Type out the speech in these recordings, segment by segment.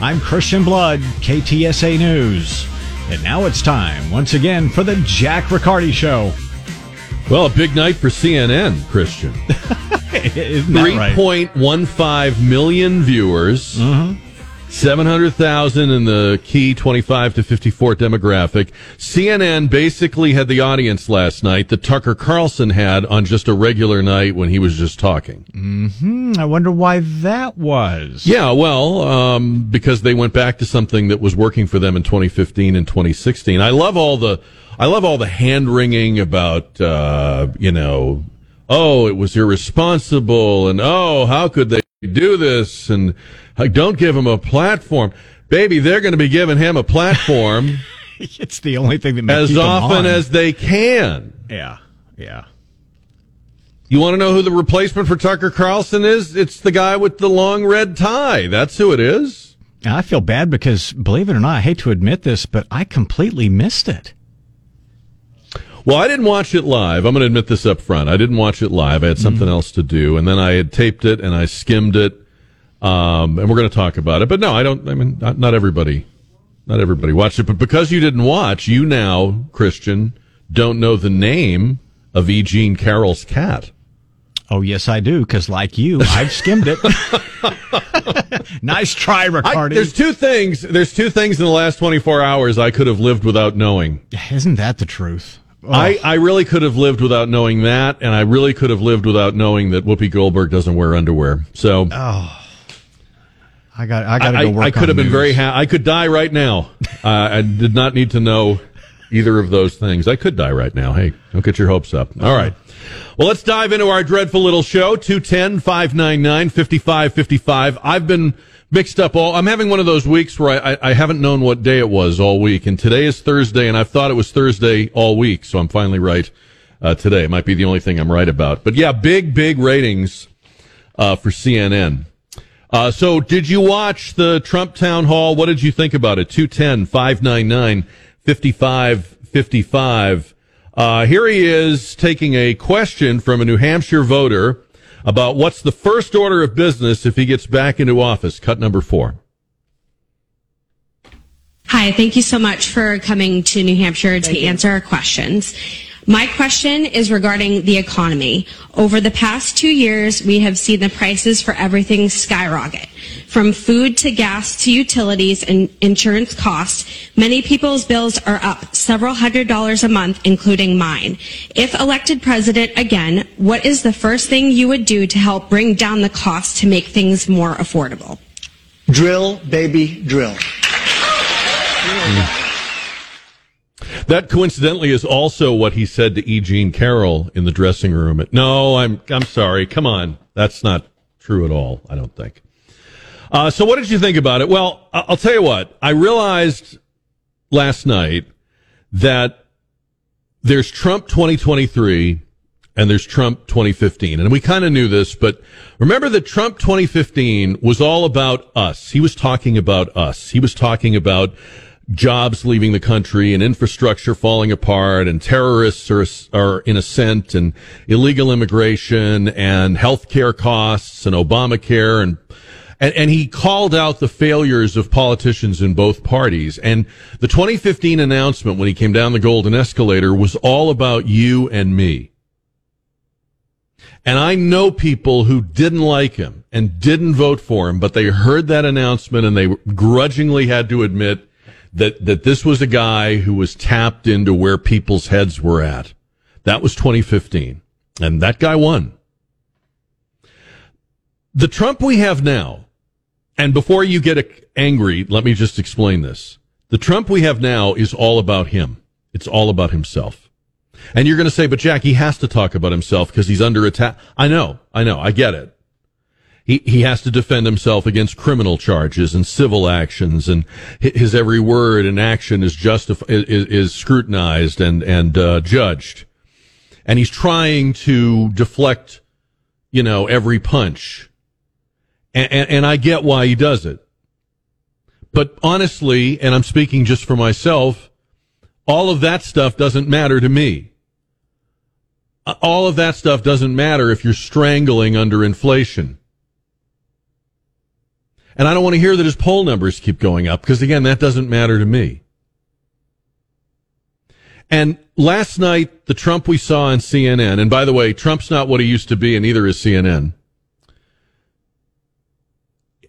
I'm Christian Blood, KTSA News. And now it's time, once again, for the Jack Riccardi Show. Well, a big night for CNN, Christian. Isn't that right? 3.15 million viewers. Mm-hmm. 700,000 in the key 25 to 54 demographic. CNN basically had the audience last night that Tucker Carlson had on just a regular night when he was just talking. Hmm, I wonder why that was. Yeah, well, um, because they went back to something that was working for them in 2015 and 2016. I love all the, I love all the hand wringing about, uh, you know, oh, it was irresponsible and oh, how could they do this? And like, don't give him a platform. Baby, they're going to be giving him a platform it's the only thing that makes as often as they can. Yeah, yeah. You want to know who the replacement for Tucker Carlson is? It's the guy with the long red tie. That's who it is. And I feel bad because, believe it or not, I hate to admit this, but I completely missed it. Well, I didn't watch it live. I'm going to admit this up front. I didn't watch it live. I had something mm. else to do, and then I had taped it and I skimmed it. Um, and we're going to talk about it. But no, I don't. I mean, not, not everybody, not everybody watched it. But because you didn't watch, you now, Christian, don't know the name of E. Jean Carroll's cat. Oh, yes, I do, because like you, I've skimmed it. nice try, Ricardo. There's two things. There's two things in the last 24 hours I could have lived without knowing. Isn't that the truth? Oh, I, I really could have lived without knowing that, and I really could have lived without knowing that Whoopi Goldberg doesn't wear underwear. So I got, I got to go work I could on have been news. very happy. I could die right now. Uh, I did not need to know either of those things. I could die right now. Hey, don't get your hopes up. All right. Well, let's dive into our dreadful little show. 210 599 5555. I've been mixed up all. I'm having one of those weeks where I, I, I haven't known what day it was all week. And today is Thursday, and I've thought it was Thursday all week. So I'm finally right uh, today. It might be the only thing I'm right about. But yeah, big, big ratings uh, for CNN. Uh, so did you watch the Trump town hall? What did you think about it? 210 599 5555. Uh, here he is taking a question from a New Hampshire voter about what's the first order of business if he gets back into office. Cut number four. Hi, thank you so much for coming to New Hampshire to answer our questions. My question is regarding the economy. Over the past two years, we have seen the prices for everything skyrocket. From food to gas to utilities and insurance costs, many people's bills are up several hundred dollars a month, including mine. If elected president again, what is the first thing you would do to help bring down the cost to make things more affordable? Drill, baby, drill. That coincidentally is also what he said to E. Jean Carroll in the dressing room. At, no, I'm I'm sorry. Come on, that's not true at all. I don't think. Uh, so, what did you think about it? Well, I'll tell you what. I realized last night that there's Trump 2023 and there's Trump 2015. And we kind of knew this, but remember that Trump 2015 was all about us. He was talking about us. He was talking about jobs leaving the country and infrastructure falling apart and terrorists are, are in ascent and illegal immigration and healthcare costs and Obamacare and and, and he called out the failures of politicians in both parties. And the 2015 announcement when he came down the golden escalator was all about you and me. And I know people who didn't like him and didn't vote for him, but they heard that announcement and they grudgingly had to admit that, that this was a guy who was tapped into where people's heads were at. That was 2015. And that guy won. The Trump we have now, and before you get angry, let me just explain this. The Trump we have now is all about him. It's all about himself. And you're going to say, but Jack, he has to talk about himself because he's under attack. I know, I know, I get it. He, he has to defend himself against criminal charges and civil actions and his every word and action is justified, is, is scrutinized and, and, uh, judged. And he's trying to deflect, you know, every punch. And, and, and I get why he does it. But honestly, and I'm speaking just for myself, all of that stuff doesn't matter to me. All of that stuff doesn't matter if you're strangling under inflation. And I don't want to hear that his poll numbers keep going up because again, that doesn't matter to me. And last night, the Trump we saw on CNN, and by the way, Trump's not what he used to be, and neither is CNN,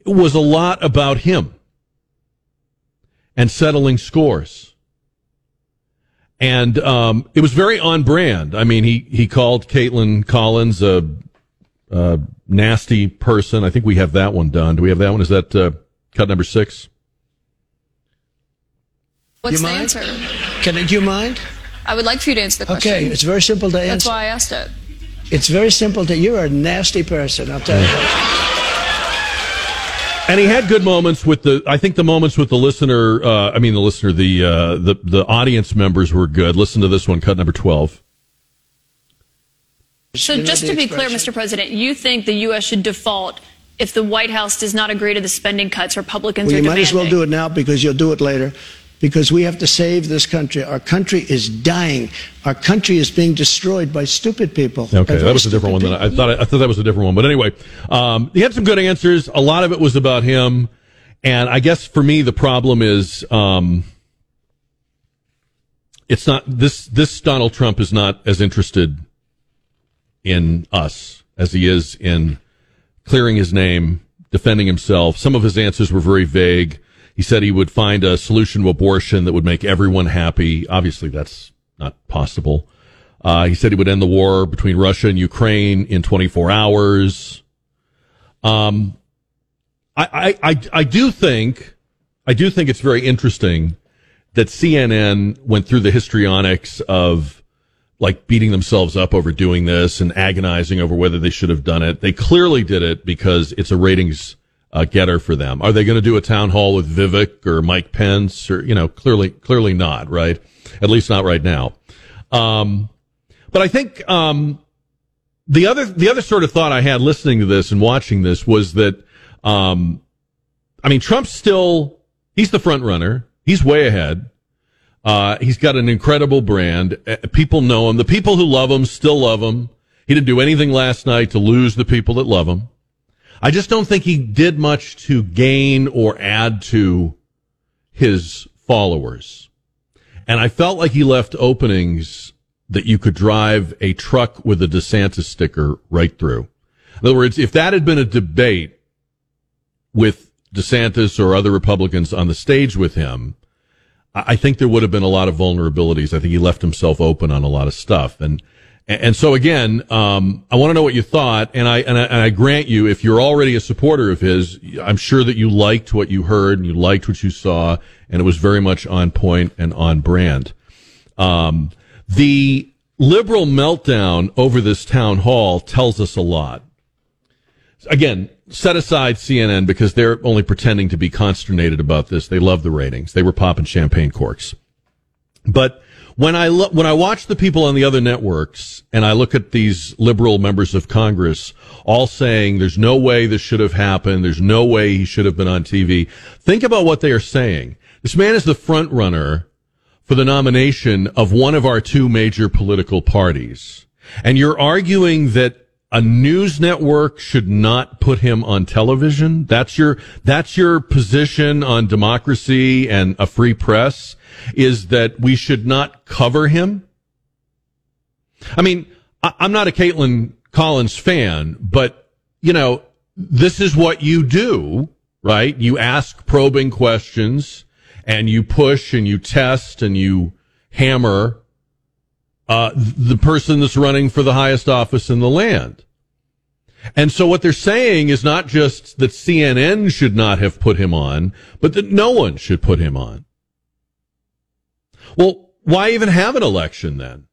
was a lot about him and settling scores. And um, it was very on brand. I mean, he, he called Kaitlan Collins a, a, nasty person. I think we have that one done. Do we have that one? Is that uh, cut number six? What's You the mind? answer? Can I, do you mind? I would like for you to answer the question. Okay, it's very simple to answer. That's why I asked it. It's very simple to. You're a nasty person. I'll tell you. And he had good moments with the. I think the moments with the listener. Uh, I mean, the listener, the uh, the the audience members were good. Listen to this one, cut number twelve. So, just to be clear. Mr. President, you think the U.S. should default if the White House does not agree to the spending cuts Republicans Well, are you might as well do it now because you'll do it later. Because we have to save this country. Our country is dying. Our country is being destroyed by stupid people. Okay, that was a different one stupid than I, I thought. I thought that was a different one. But anyway, um, he had some good answers. A lot of it was about him, and I guess for me the problem is um, it's not this. This Donald Trump is not as interested in us as he is in clearing his name, defending himself. Some of his answers were very vague. He said he would find a solution to abortion that would make everyone happy. Obviously, that's not possible. Uh, he said he would end the war between Russia and Ukraine in 24 hours. Um, I, I, I, I do think, I do think it's very interesting that CNN went through the histrionics of like beating themselves up over doing this and agonizing over whether they should have done it. They clearly did it because it's a ratings uh, getter for them. Are they going to do a town hall with Vivek or Mike Pence or, you know, clearly, clearly not, right? At least not right now. Um, but I think, um, the other, the other sort of thought I had listening to this and watching this was that, um, I mean, Trump's still, he's the front runner. He's way ahead. Uh, he's got an incredible brand. Uh, people know him. The people who love him still love him. He didn't do anything last night to lose the people that love him. I just don't think he did much to gain or add to his followers. And I felt like he left openings that you could drive a truck with a DeSantis sticker right through. In other words, if that had been a debate with DeSantis or other Republicans on the stage with him, I think there would have been a lot of vulnerabilities. I think he left himself open on a lot of stuff. And, and so again, um, I want to know what you thought. And I, and I, and I grant you, if you're already a supporter of his, I'm sure that you liked what you heard and you liked what you saw. And it was very much on point and on brand. Um, the liberal meltdown over this town hall tells us a lot. Again, set aside CNN because they're only pretending to be consternated about this. They love the ratings. They were popping champagne corks. But when I lo- when I watch the people on the other networks and I look at these liberal members of Congress all saying there's no way this should have happened, there's no way he should have been on TV. Think about what they are saying. This man is the front runner for the nomination of one of our two major political parties. And you're arguing that a news network should not put him on television? That's your, that's your position on democracy and a free press is that we should not cover him? I mean, I, I'm not a Kaitlan Collins fan, but you know, this is what you do, right? You ask probing questions and you push and you test and you hammer uh, the person that's running for the highest office in the land. And so what they're saying is not just that CNN should not have put him on, but that no one should put him on. Well, why even have an election then?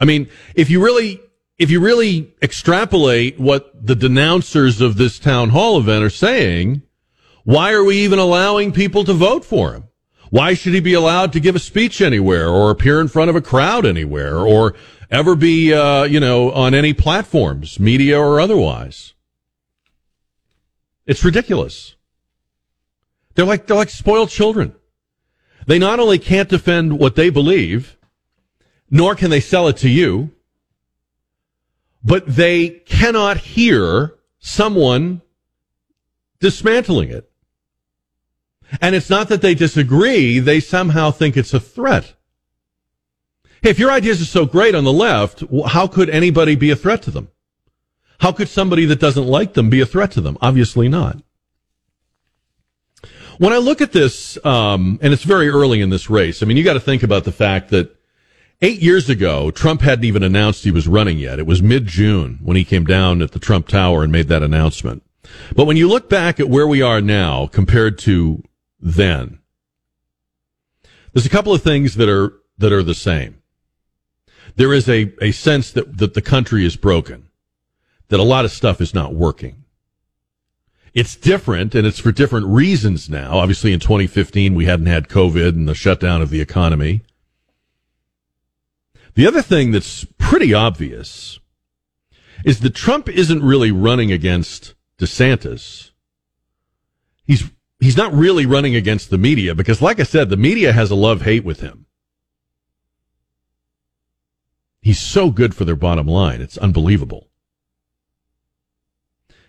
I mean, if you really, if you really extrapolate what the denouncers of this town hall event are saying, why are we even allowing people to vote for him? Why should he be allowed to give a speech anywhere or appear in front of a crowd anywhere or ever be, uh, you know, on any platforms, media or otherwise? It's ridiculous. They're like, they're like spoiled children. They not only can't defend what they believe, nor can they sell it to you, but they cannot hear someone dismantling it. And it's not that they disagree, they somehow think it's a threat. Hey, if your ideas are so great on the left, how could anybody be a threat to them? How could somebody that doesn't like them be a threat to them? Obviously not. When I look at this, um, and it's very early in this race, I mean, you got to think about the fact that eight years ago, Trump hadn't even announced he was running yet. It was mid June when he came down at the Trump Tower and made that announcement. But when you look back at where we are now compared to then, there's a couple of things that are, that are the same. There is a, a sense that, that the country is broken, that a lot of stuff is not working. It's different and it's for different reasons now. Obviously in 2015, we hadn't had COVID and the shutdown of the economy. The other thing that's pretty obvious is that Trump isn't really running against DeSantis. He's, he's not really running against the media because like I said, the media has a love hate with him. He's so good for their bottom line. It's unbelievable.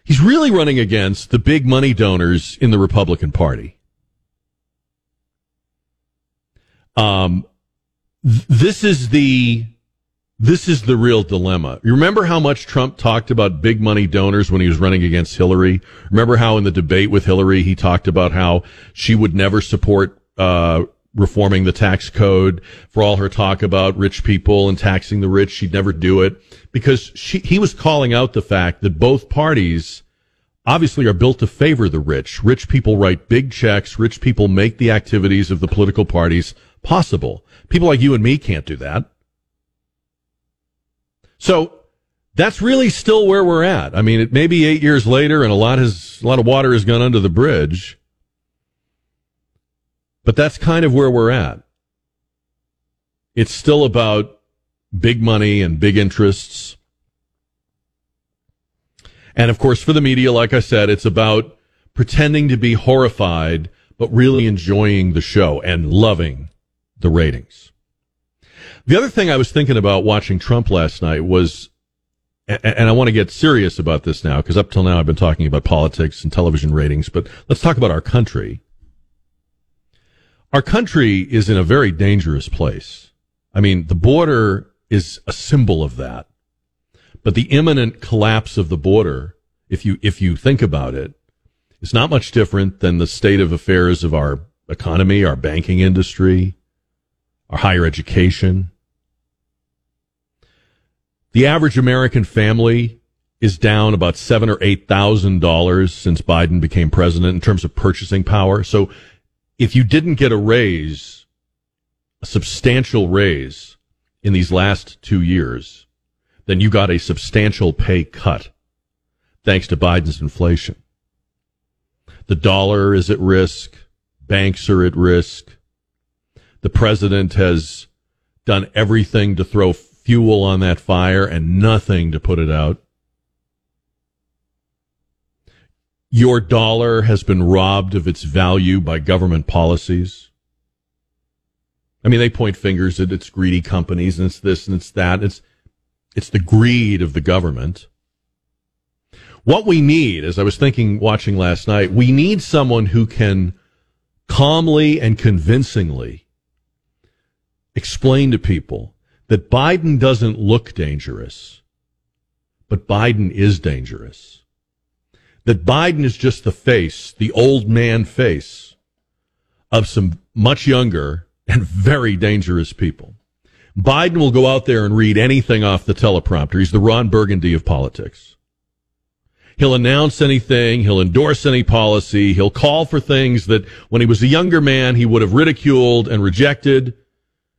He's really running against the big money donors in the Republican Party. Um, th- this is the this is the real dilemma. You remember how much Trump talked about big money donors when he was running against Hillary? Remember how in the debate with Hillary he talked about how she would never support uh, reforming the tax code for all her talk about rich people and taxing the rich. She'd never do it because she, he was calling out the fact that both parties obviously are built to favor the rich. Rich people write big checks. Rich people make the activities of the political parties possible. People like you and me can't do that. So that's really still where we're at. I mean, it may be eight years later and a lot has, a lot of water has gone under the bridge. But that's kind of where we're at. It's still about big money and big interests. And of course, for the media, like I said, it's about pretending to be horrified, but really enjoying the show and loving the ratings. The other thing I was thinking about watching Trump last night was, and I want to get serious about this now, because up till now I've been talking about politics and television ratings, but let's talk about our country. Our country is in a very dangerous place. I mean, the border is a symbol of that. But the imminent collapse of the border, if you, if you think about it, is not much different than the state of affairs of our economy, our banking industry, our higher education. The average American family is down about seven or eight thousand dollars since Biden became president in terms of purchasing power. So if you didn't get a raise, a substantial raise in these last two years, then you got a substantial pay cut thanks to Biden's inflation. The dollar is at risk. Banks are at risk. The president has done everything to throw fuel on that fire and nothing to put it out. Your dollar has been robbed of its value by government policies. I mean, they point fingers at its greedy companies and it's this and it's that. It's, it's the greed of the government. What we need, as I was thinking watching last night, we need someone who can calmly and convincingly explain to people that Biden doesn't look dangerous, but Biden is dangerous that Biden is just the face, the old man face of some much younger and very dangerous people. Biden will go out there and read anything off the teleprompter. He's the Ron Burgundy of politics. He'll announce anything. He'll endorse any policy. He'll call for things that when he was a younger man, he would have ridiculed and rejected,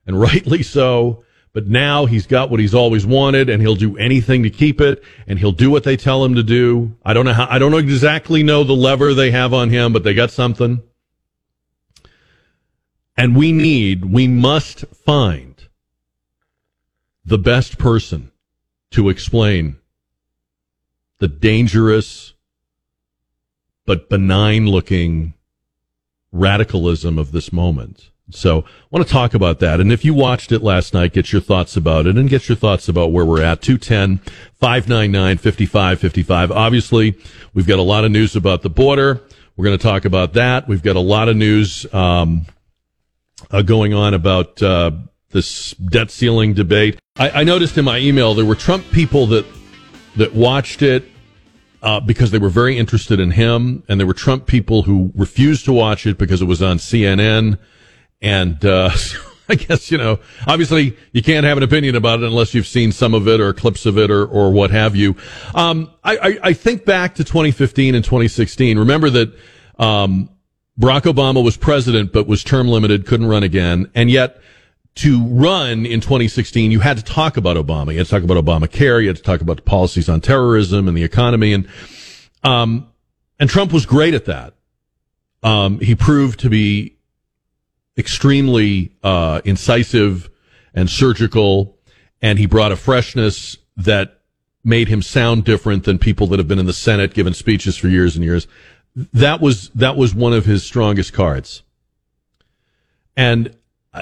and rightly so. But now he's got what he's always wanted and he'll do anything to keep it and he'll do what they tell him to do. I don't know how, I don't exactly know the lever they have on him, but they got something. And we need, we must find the best person to explain the dangerous but benign looking radicalism of this moment. So I want to talk about that. And if you watched it last night, get your thoughts about it and get your thoughts about where we're at. 210 599 5555. Obviously, we've got a lot of news about the border. We're going to talk about that. We've got a lot of news um, uh, going on about uh, this debt ceiling debate. I, I, noticed in my email there were Trump people that that watched it uh, because they were very interested in him, and there were Trump people who refused to watch it because it was on CNN. And uh, I guess you know, obviously, you can't have an opinion about it unless you've seen some of it or clips of it or or what have you. Um, I, I, I think back to 2015 and 2016. Remember that. Um, Barack Obama was president, but was term limited, couldn't run again. And yet, to run in 2016, you had to talk about Obama. You had to talk about Obamacare. You had to talk about the policies on terrorism and the economy. And, um, and Trump was great at that. Um, he proved to be extremely, uh, incisive and surgical. And he brought a freshness that made him sound different than people that have been in the Senate giving speeches for years and years. That was, that was one of his strongest cards. And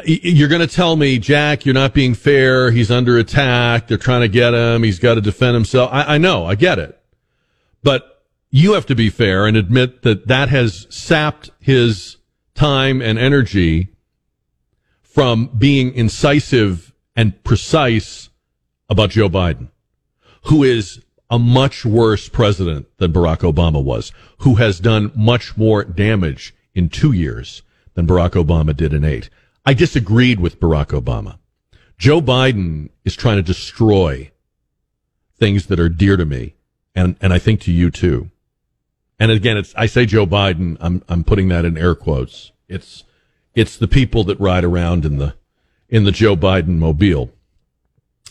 you're going to tell me, Jack, you're not being fair. He's under attack. They're trying to get him. He's got to defend himself. I, I know. I get it. But you have to be fair and admit that that has sapped his time and energy from being incisive and precise about Joe Biden, who is a much worse president than Barack Obama was, who has done much more damage in two years than Barack Obama did in eight. I disagreed with Barack Obama. Joe Biden is trying to destroy things that are dear to me, and, and I think to you too. And again, it's, I say Joe Biden, I'm, I'm putting that in air quotes. It's, it's the people that ride around in the, in the Joe Biden mobile.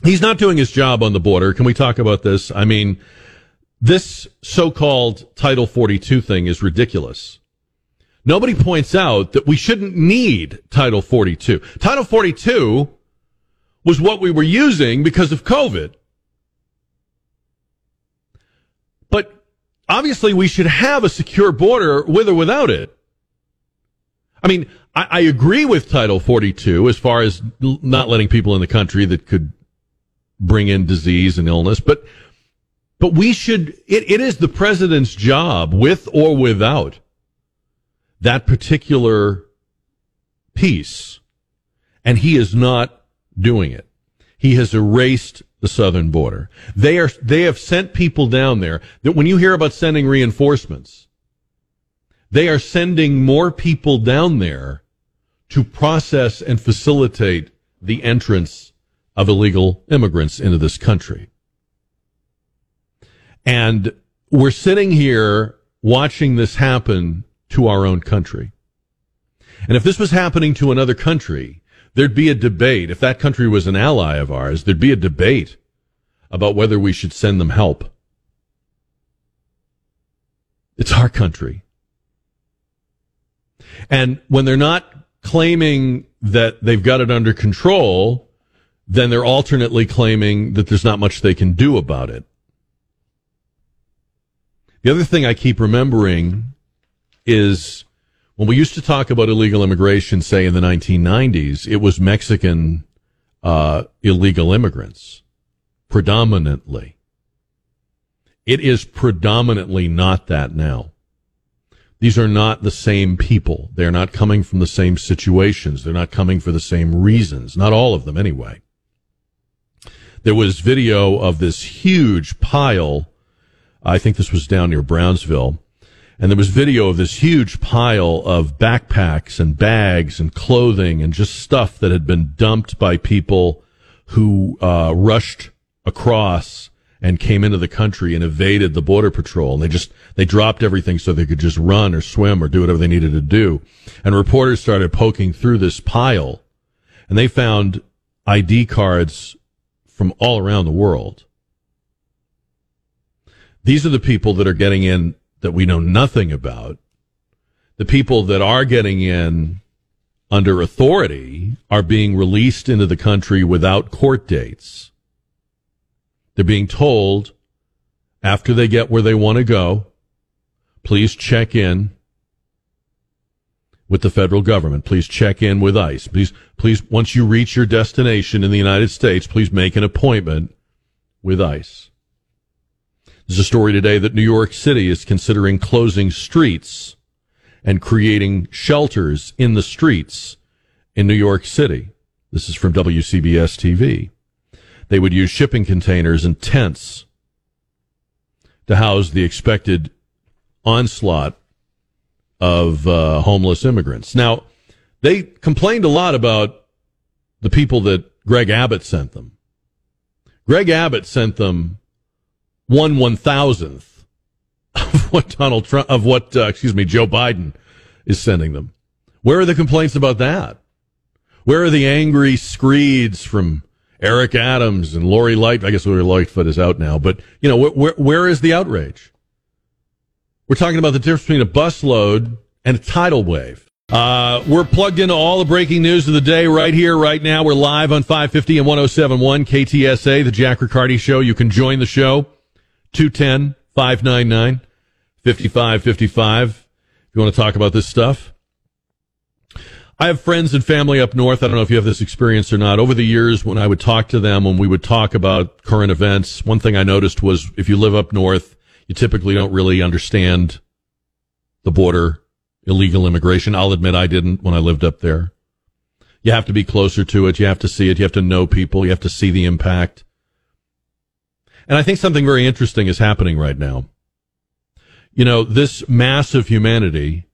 He's not doing his job on the border. Can we talk about this? I mean, this so-called Title 42 thing is ridiculous. Nobody points out that we shouldn't need Title 42. Title 42 was what we were using because of COVID. But obviously we should have a secure border with or without it. I mean, I, I agree with Title 42 as far as not letting people in the country that could bring in disease and illness, but but we should it, it is the president's job with or without that particular piece, and he is not doing it. He has erased the southern border. They are, they have sent people down there that when you hear about sending reinforcements, they are sending more people down there to process and facilitate the entrance of illegal immigrants into this country. And we're sitting here watching this happen to our own country. And if this was happening to another country, there'd be a debate. If that country was an ally of ours, there'd be a debate about whether we should send them help. It's our country. And when they're not claiming that they've got it under control, then they're alternately claiming that there's not much they can do about it. The other thing I keep remembering is when we used to talk about illegal immigration, say in the 1990s, it was Mexican uh, illegal immigrants predominantly. It is predominantly not that now. These are not the same people. They're not coming from the same situations. They're not coming for the same reasons. Not all of them, anyway. There was video of this huge pile. I think this was down near Brownsville and there was video of this huge pile of backpacks and bags and clothing and just stuff that had been dumped by people who uh, rushed across and came into the country and evaded the border patrol. And they just they dropped everything so they could just run or swim or do whatever they needed to do. And reporters started poking through this pile, and they found ID cards from all around the world. These are the people that are getting in that we know nothing about. The people that are getting in under authority are being released into the country without court dates. They're being told after they get where they want to go, please check in with the federal government. Please check in with ICE. Please, please, once you reach your destination in the United States, please make an appointment with ICE. There's a story today that New York City is considering closing streets and creating shelters in the streets in New York City. This is from WCBS TV. They would use shipping containers and tents to house the expected onslaught of uh, homeless immigrants. Now, they complained a lot about the people that Greg Abbott sent them. Greg Abbott sent them one one thousandth of what Donald Trump of what uh, excuse me Joe Biden is sending them. Where are the complaints about that? Where are the angry screeds from Eric Adams and Lori Light? I guess Lori Lightfoot is out now, but you know where, where, where is the outrage? We're talking about the difference between a busload and a tidal wave. Uh, we're plugged into all the breaking news of the day right here, right now. We're live on 550 and 1071 KTSA, the Jack Riccardi Show. You can join the show 210 599 5555 if you want to talk about this stuff. I have friends and family up north. I don't know if you have this experience or not. Over the years, when I would talk to them, when we would talk about current events, one thing I noticed was if you live up north, you typically don't really understand the border, illegal immigration. I'll admit I didn't when I lived up there. You have to be closer to it. You have to see it. You have to know people. You have to see the impact. And I think something very interesting is happening right now. You know, this mass of humanity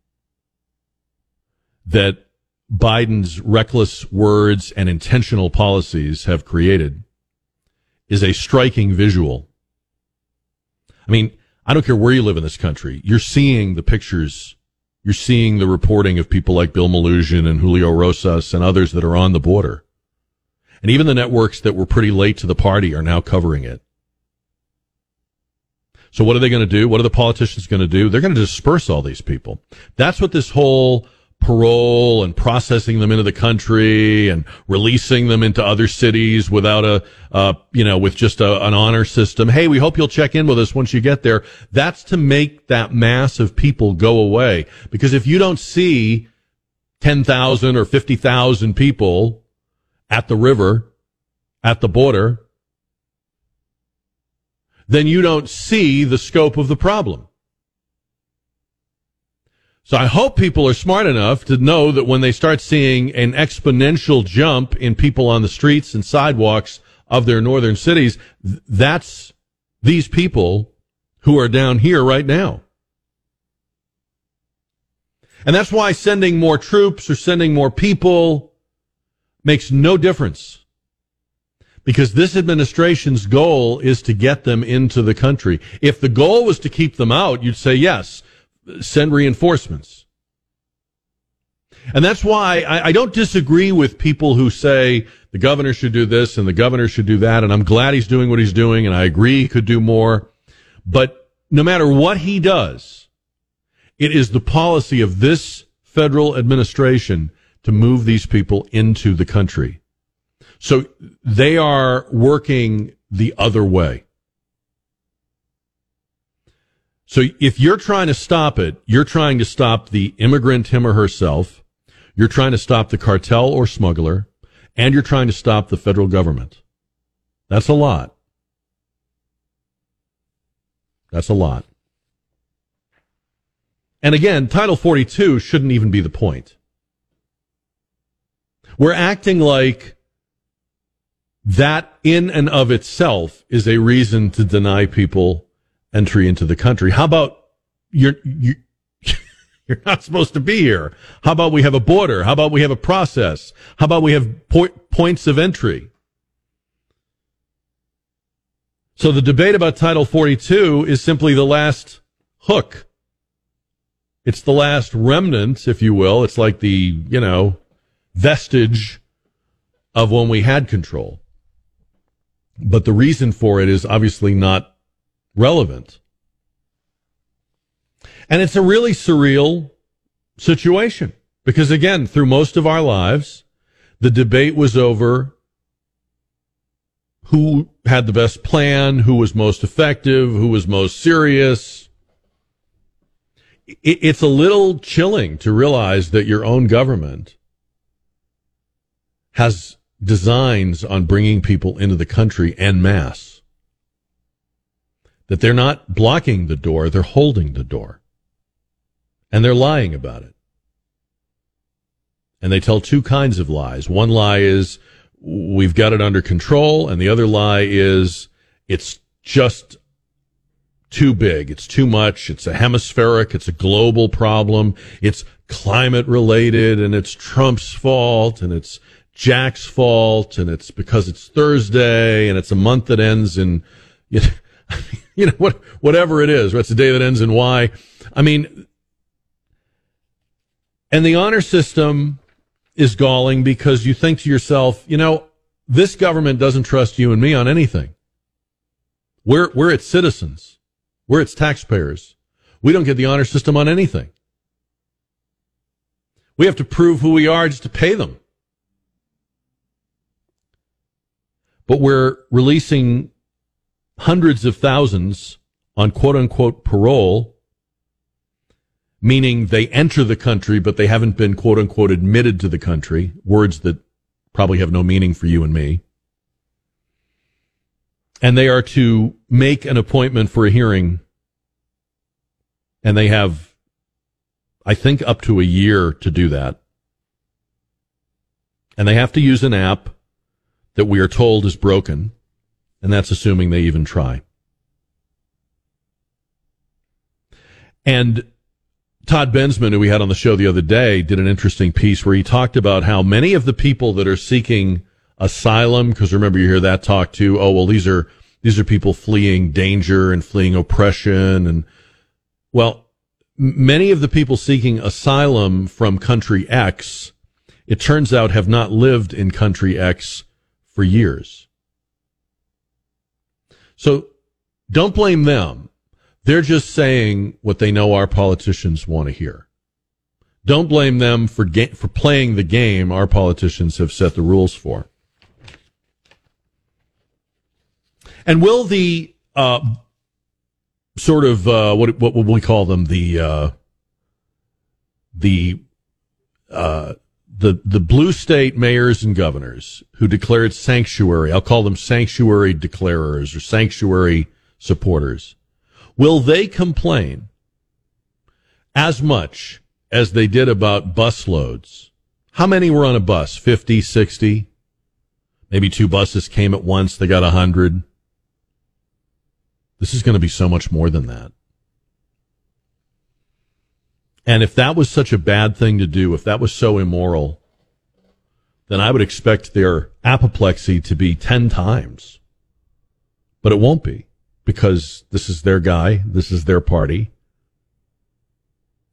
that Biden's reckless words and intentional policies have created is a striking visual. I mean, I don't care where you live in this country. You're seeing the pictures. You're seeing the reporting of people like Bill Melugin and Julio Rosas and others that are on the border. And even the networks that were pretty late to the party are now covering it. So what are they going to do? What are the politicians going to do? They're going to disperse all these people. That's what this whole parole and processing them into the country and releasing them into other cities without a, uh, you know, with just a, an honor system. Hey, we hope you'll check in with us once you get there. That's to make that mass of people go away. Because if you don't see 10,000 or 50,000 people at the river, at the border, then you don't see the scope of the problem. So I hope people are smart enough to know that when they start seeing an exponential jump in people on the streets and sidewalks of their northern cities, that's these people who are down here right now. And that's why sending more troops or sending more people makes no difference. Because this administration's goal is to get them into the country. If the goal was to keep them out, you'd say yes send reinforcements. And that's why I, I, don't disagree with people who say the governor should do this and the governor should do that. And I'm glad he's doing what he's doing. And I agree he could do more. But no matter what he does, it is the policy of this federal administration to move these people into the country. So they are working the other way. So if you're trying to stop it, you're trying to stop the immigrant him or herself. You're trying to stop the cartel or smuggler and you're trying to stop the federal government. That's a lot. That's a lot. And again, Title 42 shouldn't even be the point. We're acting like that in and of itself is a reason to deny people entry into the country. How about you're, you, you're not supposed to be here? How about we have a border? How about we have a process? How about we have po- points of entry? So the debate about Title 42 is simply the last hook. It's the last remnant, if you will. It's like the, you know, vestige of when we had control. But the reason for it is obviously not relevant. And it's a really surreal situation because again, through most of our lives, the debate was over who had the best plan, who was most effective, who was most serious. It's a little chilling to realize that your own government has designs on bringing people into the country en masse that they're not blocking the door, they're holding the door. And they're lying about it. And they tell two kinds of lies. One lie is, we've got it under control. And the other lie is, it's just too big. It's too much. It's a hemispheric. It's a global problem. It's climate related and it's Trump's fault and it's Jack's fault and it's because it's Thursday and it's a month that ends in, you know, you know what, whatever it is, it's a day that ends in Y. I mean, and the honor system is galling because you think to yourself, you know, this government doesn't trust you and me on anything. We're, we're its citizens. We're its taxpayers. We don't get the honor system on anything. We have to prove who we are just to pay them. But we're releasing hundreds of thousands on quote unquote parole, meaning they enter the country, but they haven't been quote unquote admitted to the country. Words that probably have no meaning for you and me. And they are to make an appointment for a hearing. And they have I think up to a year to do that. And they have to use an app that we are told is broken. And that's assuming they even try. And Todd Bensman, who we had on the show the other day, did an interesting piece where he talked about how many of the people that are seeking asylum, because remember you hear that talk too, oh, well, these are, these are people fleeing danger and fleeing oppression. And well, many of the people seeking asylum from country X, it turns out, have not lived in country X for years. So don't blame them. They're just saying what they know our politicians want to hear. Don't blame them for ga- for playing the game our politicians have set the rules for. And will the uh, sort of uh, what what would we call them the uh, the uh, the the blue state mayors and governors who declared sanctuary. I'll call them sanctuary declarers or sanctuary supporters. Will they complain as much as they did about bus loads? How many were on a bus? 50, 60? Maybe two buses came at once. They got a hundred. This is going to be so much more than that. And if that was such a bad thing to do, if that was so immoral, then I would expect their apoplexy to be 10 times. But it won't be because this is their guy. This is their party.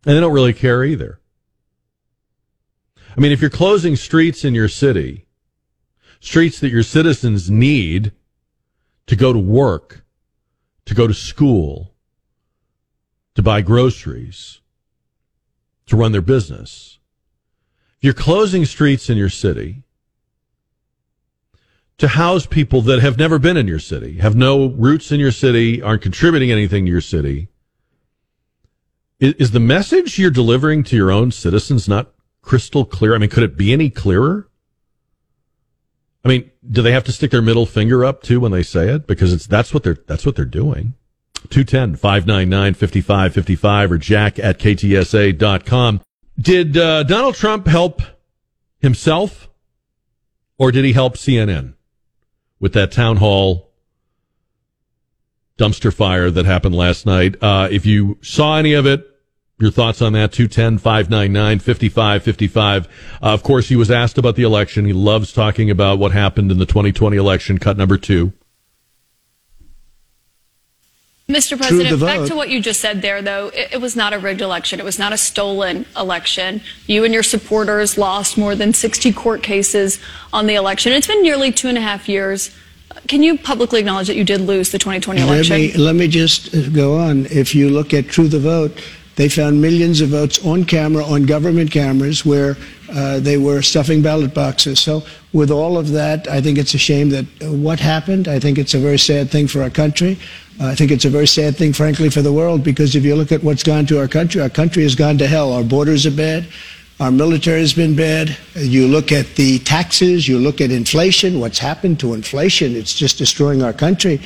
And they don't really care either. I mean, if you're closing streets in your city, streets that your citizens need to go to work, to go to school, to buy groceries, to run their business. You're closing streets in your city to house people that have never been in your city, have no roots in your city, aren't contributing anything to your city, is, is the message you're delivering to your own citizens not crystal clear? I mean, could it be any clearer? I mean, do they have to stick their middle finger up too when they say it? Because it's, that's what they're, that's what they're doing. 210 599 5555 or jack at ktsa.com. Did uh, Donald Trump help himself or did he help CNN with that town hall dumpster fire that happened last night? Uh, if you saw any of it, your thoughts on that? 210 599 5555. Uh, of course, he was asked about the election. He loves talking about what happened in the 2020 election, cut number two. Mr. President, back to what you just said there, though. It, it, was not a rigged election. It was not a stolen election. You and your supporters lost more than 60 court cases on the election. It's been nearly two and a half years. Can you publicly acknowledge that you did lose the 2020 election? Let me, let me just go on. If you look at True the Vote, they found millions of votes on camera, on government cameras, where uh, they were stuffing ballot boxes. So, with all of that, I think it's a shame that uh, what happened. I think it's a very sad thing for our country. Uh, I think it's a very sad thing, frankly, for the world, because if you look at what's gone to our country, our country has gone to hell. Our borders are bad. Our military has been bad. You look at the taxes, you look at inflation, what's happened to inflation, it's just destroying our country.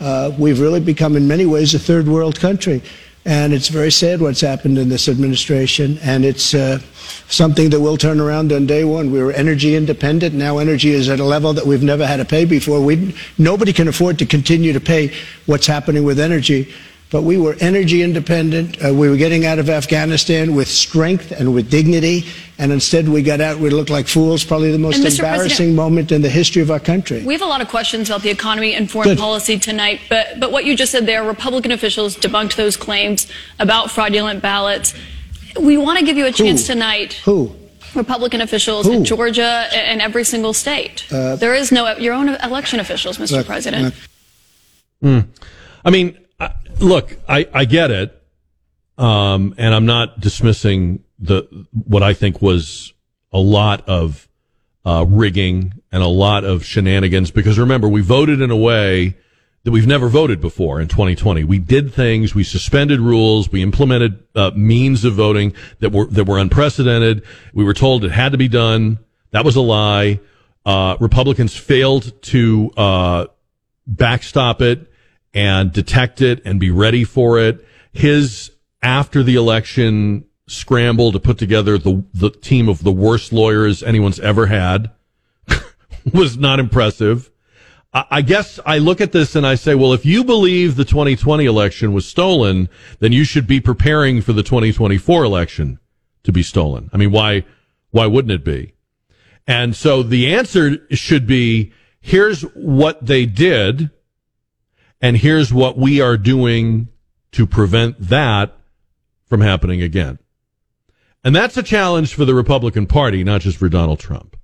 Uh, we've really become, in many ways, a third world country. And it's very sad what's happened in this administration. And it's uh, something that will turn around on day one. We were energy independent. Now energy is at a level that we've never had to pay before. We, nobody can afford to continue to pay what's happening with energy but we were energy independent. Uh, we were getting out of Afghanistan with strength and with dignity, and instead we got out. We looked like fools. Probably the most embarrassing moment in the history of our country. We have a lot of questions about the economy and foreign Good. policy tonight, but but what you just said there, Republican officials debunked those claims about fraudulent ballots. We want to give you a chance Who? tonight. Who? Republican officials Who? in Georgia and every single state. Uh, there is no your own election officials, Mr. Look, President. Look. Mm. I mean, look, I, I get it. Um, and I'm not dismissing the, what I think was a lot of, uh, rigging and a lot of shenanigans because remember, we voted in a way that we've never voted before in 2020. We did things, we suspended rules, we implemented uh, means of voting that were that were unprecedented. We were told it had to be done. That was a lie. Uh, Republicans failed to uh, backstop it and detect it and be ready for it. His after the election scramble to put together the the team of the worst lawyers anyone's ever had was not impressive. I, guess I look at this and I say, well, if you believe the 2020 election was stolen, then you should be preparing for the 2024 election to be stolen. I mean, why why wouldn't it be? And so the answer should be here's what they did and here's what we are doing to prevent that from happening again. And that's a challenge for the Republican Party, not just for Donald Trump.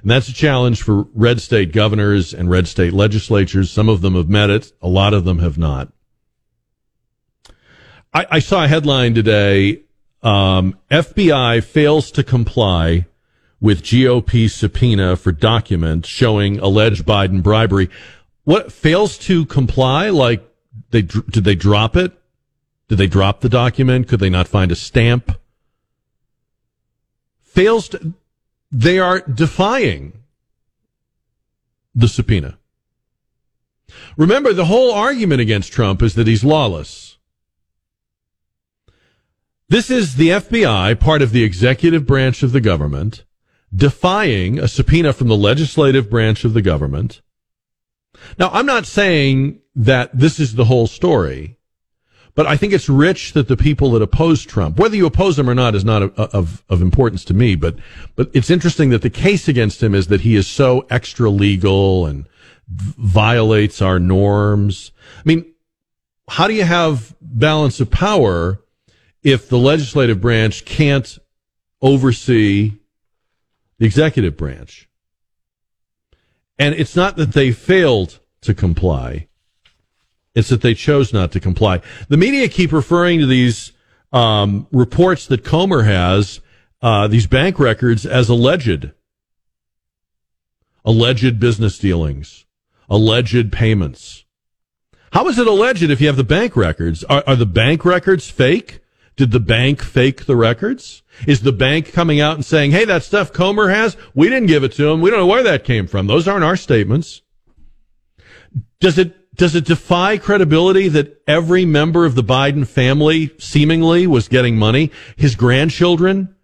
And that's a challenge for red state governors and red state legislatures. Some of them have met it. A lot of them have not. I, I saw a headline today. Um, FBI fails to comply with GOP subpoena for documents showing alleged Biden bribery. What fails to comply? Like they did they drop it? Did they drop the document? Could they not find a stamp? Fails to, they are defying the subpoena. Remember, the whole argument against Trump is that he's lawless. This is the FBI, part of the executive branch of the government, defying a subpoena from the legislative branch of the government now, I'm not saying that this is the whole story, but I think it's rich that the people that oppose Trump, whether you oppose him or not, is not of, of importance to me. But but it's interesting that the case against him is that he is so extra legal and violates our norms. I mean, how do you have balance of power if the legislative branch can't oversee the executive branch? And it's not that they failed to comply. It's that they chose not to comply. The media keep referring to these um, reports that Comer has, uh, these bank records, as alleged. Alleged business dealings, alleged payments. How is it alleged if you have the bank records? Are, are the bank records fake? Did the bank fake the records? Is the bank coming out and saying, hey, that stuff Comer has, we didn't give it to him. We don't know where that came from. Those aren't our statements. Does it, does it defy credibility that every member of the Biden family seemingly was getting money? His grandchildren,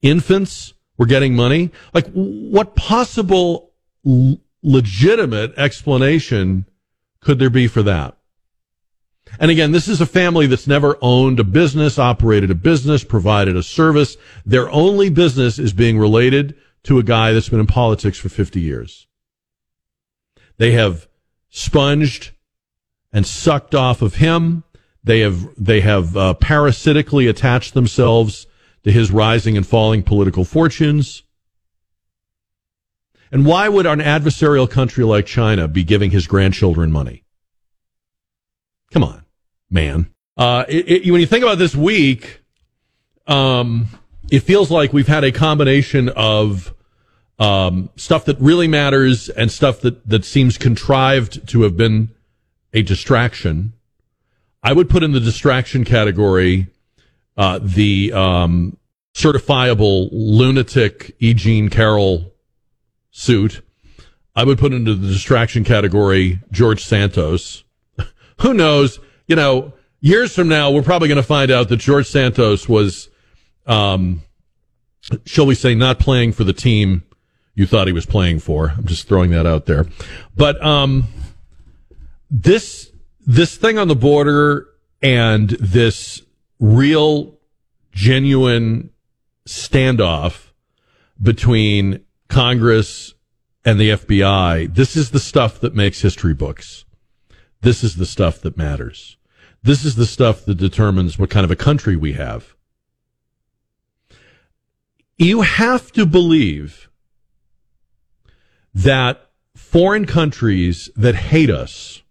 infants were getting money? Like, what possible l- legitimate explanation could there be for that? And again, this is a family that's never owned a business, operated a business, provided a service. Their only business is being related to a guy that's been in politics for 50 years. They have sponged and sucked off of him. They have, they have uh, parasitically attached themselves to his rising and falling political fortunes. And why would an adversarial country like China be giving his grandchildren money? Come on, man. Uh, it, it, when you think about this week, um, it feels like we've had a combination of um, stuff that really matters and stuff that, that seems contrived to have been a distraction. I would put in the distraction category uh, the um, certifiable lunatic E. Jean Carroll suit. I would put into the distraction category George Santos who knows? You know, years from now, we're probably going to find out that George Santos was, um, shall we say, not playing for the team you thought he was playing for. I'm just throwing that out there. But um, this this thing on the border and this real, genuine standoff between Congress and the FBI. This is the stuff that makes history books. This is the stuff that matters. This is the stuff that determines what kind of a country we have. You have to believe that foreign countries that hate us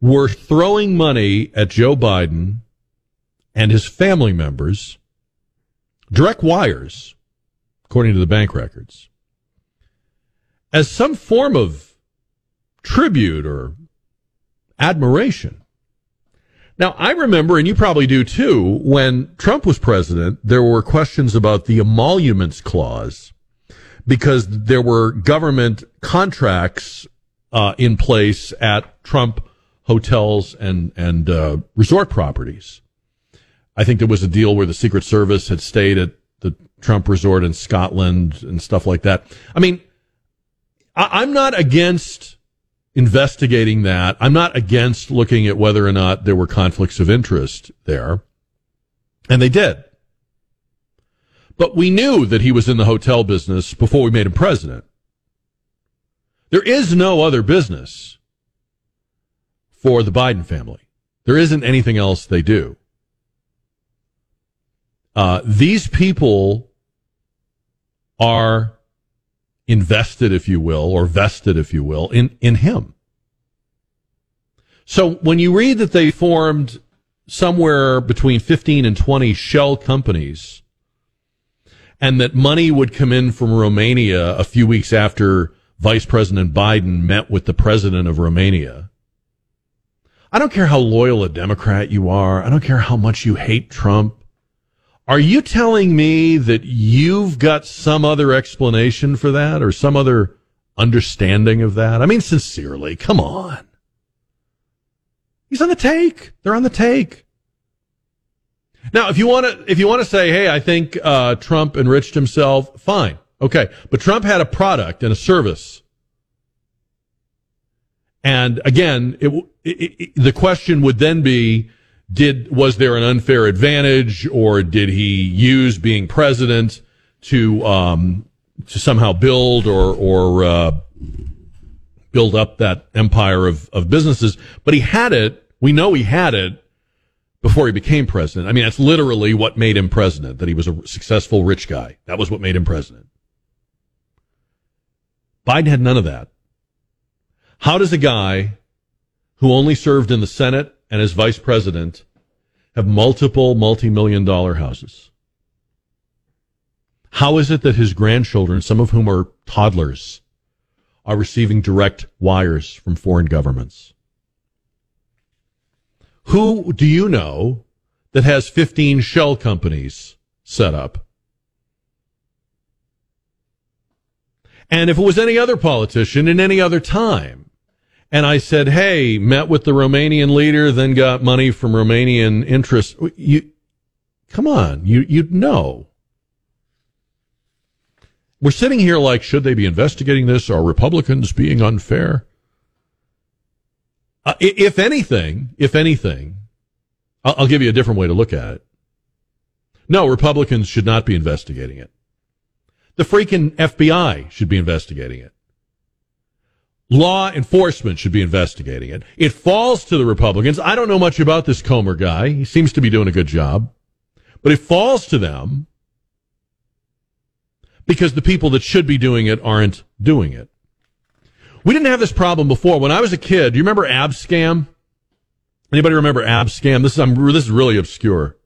were throwing money at Joe Biden and his family members, direct wires, according to the bank records, as some form of tribute or admiration. Now, I remember, and you probably do too, when Trump was president, there were questions about the emoluments clause because there were government contracts uh, in place at Trump hotels and and uh, resort properties. I think there was a deal where the Secret Service had stayed at the Trump resort in Scotland and stuff like that. I mean, I, I'm not against investigating that. I'm not against looking at whether or not there were conflicts of interest there. And they did. But we knew that he was in the hotel business before we made him president. There is no other business for the Biden family. There isn't anything else they do. Uh, these people are invested, if you will, or vested, if you will, in, in him. So when you read that they formed somewhere between 15 and 20 shell companies and that money would come in from Romania a few weeks after Vice President Biden met with the president of Romania. I don't care how loyal a Democrat you are. I don't care how much you hate Trump. Are you telling me that you've got some other explanation for that or some other understanding of that? I mean, sincerely, come on. He's on the take. They're on the take. Now, if you want to, if you want to say, hey, I think uh, Trump enriched himself, fine, okay. But Trump had a product and a service, and again, it, it, it, the question would then be, did was there an unfair advantage, or did he use being president to um, to somehow build or or uh, build up that empire of of businesses? But he had it. We know he had it before he became president. I mean, that's literally what made him president, that he was a successful rich guy. That was what made him president. Biden had none of that. How does a guy who only served in the Senate and as vice president have multiple multi-million dollar houses? How is it that his grandchildren, some of whom are toddlers, are receiving direct wires from foreign governments? Who do you know that has 15 shell companies set up? And if it was any other politician in any other time, and I said, hey, met with the Romanian leader, then got money from Romanian interests, you, come on, you, you'd know. We're sitting here like, should they be investigating this? Are Republicans being unfair? Uh, if anything, if anything, I'll, I'll give you a different way to look at it. No, Republicans should not be investigating it. The freaking FBI should be investigating it. Law enforcement should be investigating it. It falls to the Republicans. I don't know much about this Comer guy. He seems to be doing a good job. But it falls to them because the people that should be doing it aren't doing it. We didn't have this problem before. When I was a kid, do you remember Abscam? Anybody remember Abscam? This is I'm, this is really obscure.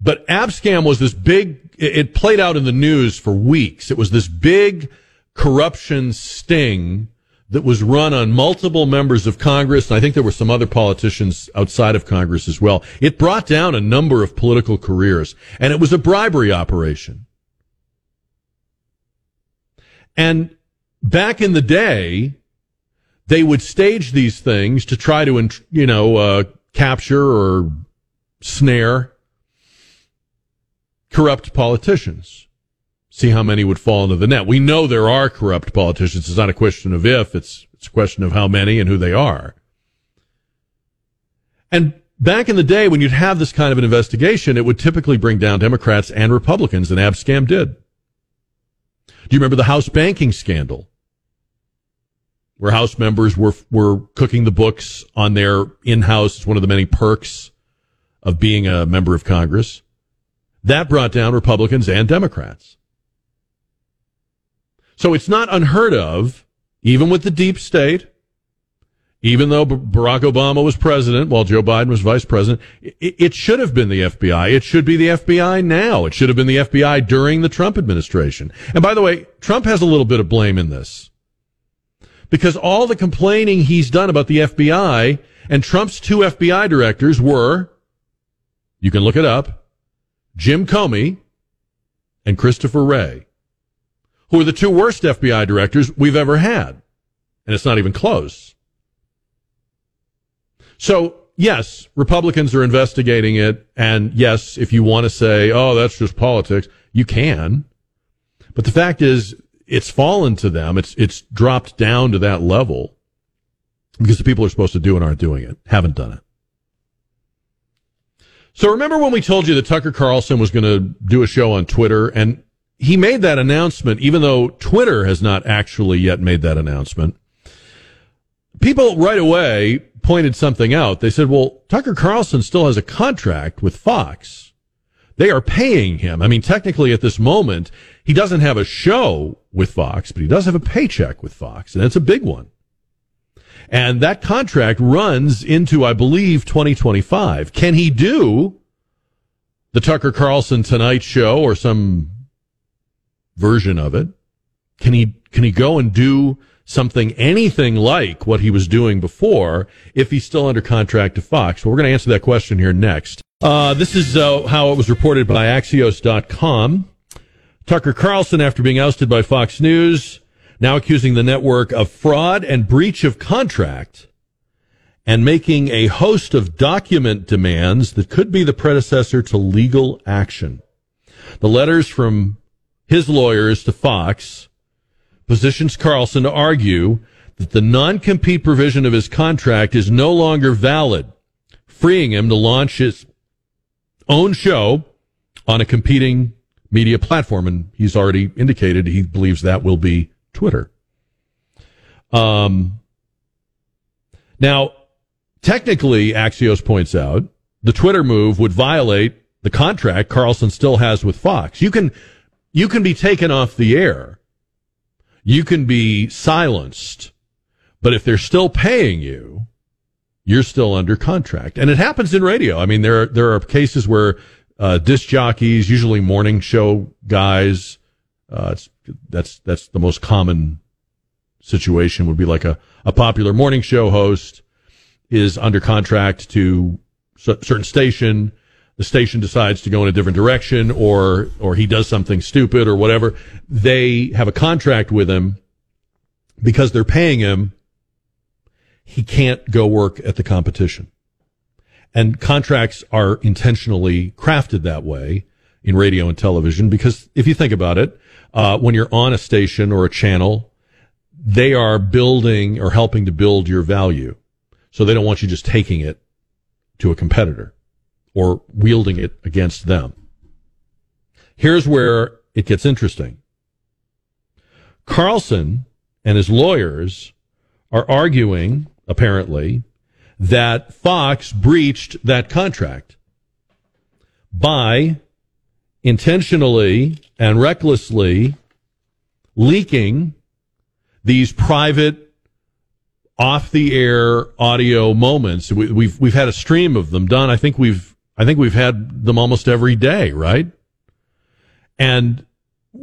But Abscam was this big. It played out in the news for weeks. It was this big corruption sting that was run on multiple members of Congress. And I think there were some other politicians outside of Congress as well. It brought down a number of political careers, and it was a bribery operation. And back in the day, they would stage these things to try to, you know, uh, capture or snare corrupt politicians. See how many would fall into the net. We know there are corrupt politicians. It's not a question of if, it's, it's a question of how many and who they are. And back in the day when you'd have this kind of an investigation, it would typically bring down Democrats and Republicans, and Abscam did. Do you remember the House banking scandal? Where House members were, were cooking the books on their in-house, it's one of the many perks of being a member of Congress. That brought down Republicans and Democrats. So it's not unheard of, even with the deep state, even though Barack Obama was president while Joe Biden was vice president, it, should have been the FBI. It should be the FBI now. It should have been the FBI during the Trump administration. And by the way, Trump has a little bit of blame in this because all the complaining he's done about the FBI and Trump's two FBI directors were, you can look it up, Jim Comey and Christopher Wray, who are the two worst FBI directors we've ever had. And it's not even close. So, yes, Republicans are investigating it. And yes, if you want to say, oh, that's just politics, you can. But the fact is, it's fallen to them. It's, it's dropped down to that level because the people are supposed to do and aren't doing it, haven't done it. So remember when we told you that Tucker Carlson was going to do a show on Twitter and he made that announcement, even though Twitter has not actually yet made that announcement. People right away pointed something out. They said, well, Tucker Carlson still has a contract with Fox. They are paying him. I mean, technically at this moment, he doesn't have a show with Fox, but he does have a paycheck with Fox, and it's a big one. And that contract runs into, I believe, 2025. Can he do the Tucker Carlson Tonight Show or some version of it? Can he, can he go and do something, anything like what he was doing before if he's still under contract to Fox? Well, we're going to answer that question here next. Uh, this is uh, how it was reported by Axios.com. Tucker Carlson, after being ousted by Fox News, now accusing the network of fraud and breach of contract and making a host of document demands that could be the predecessor to legal action. The letters from his lawyers to Fox positions Carlson to argue that the non-compete provision of his contract is no longer valid, freeing him to launch his own show on a competing media platform. And he's already indicated he believes that will be Twitter. Um, now, technically, Axios points out the Twitter move would violate the contract Carlson still has with Fox. You can, you can be taken off the air. You can be silenced. But if they're still paying you, you're still under contract. And it happens in radio. I mean, there are, there are cases where, uh, disc jockeys, usually morning show guys, uh, that's that's the most common situation. Would be like a, a popular morning show host is under contract to a certain station. The station decides to go in a different direction, or or he does something stupid or whatever. They have a contract with him because they're paying him. He can't go work at the competition. And contracts are intentionally crafted that way in radio and television because if you think about it, uh, when you're on a station or a channel, they are building or helping to build your value. So they don't want you just taking it to a competitor or wielding it against them. Here's where it gets interesting. Carlson and his lawyers are arguing, apparently, that Fox breached that contract by intentionally and recklessly leaking these private off the air audio moments. We, we've we've had a stream of them done. I think we've I think we've had them almost every day, right? And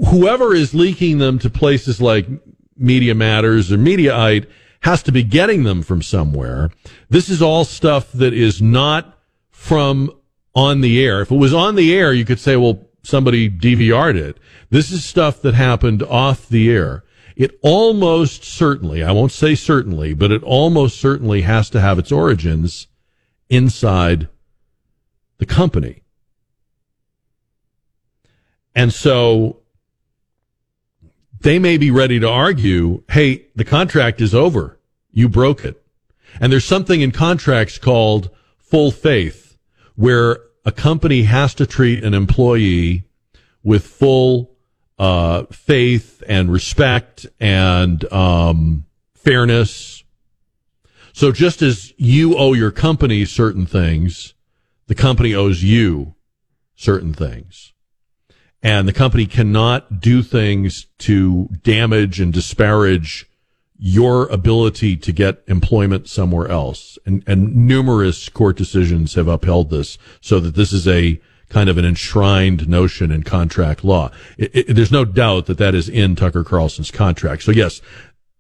whoever is leaking them to places like Media Matters or Mediaite has to be getting them from somewhere. This is all stuff that is not from on the air. If it was on the air, you could say, well, somebody DVR'd it. This is stuff that happened off the air. it almost certainly, I won't say certainly, but it almost certainly has to have its origins inside the company. And so they may be ready to argue, hey, the contract is over. You broke it. And there's something in contracts called full faith, where a company has to treat an employee with full uh, faith and respect and um, fairness. So just as you owe your company certain things, the company owes you certain things. And the company cannot do things to damage and disparage your ability to get employment somewhere else. And, and numerous court decisions have upheld this so that this is a kind of an enshrined notion in contract law. It, it, there's no doubt that that is in Tucker Carlson's contract. So yes,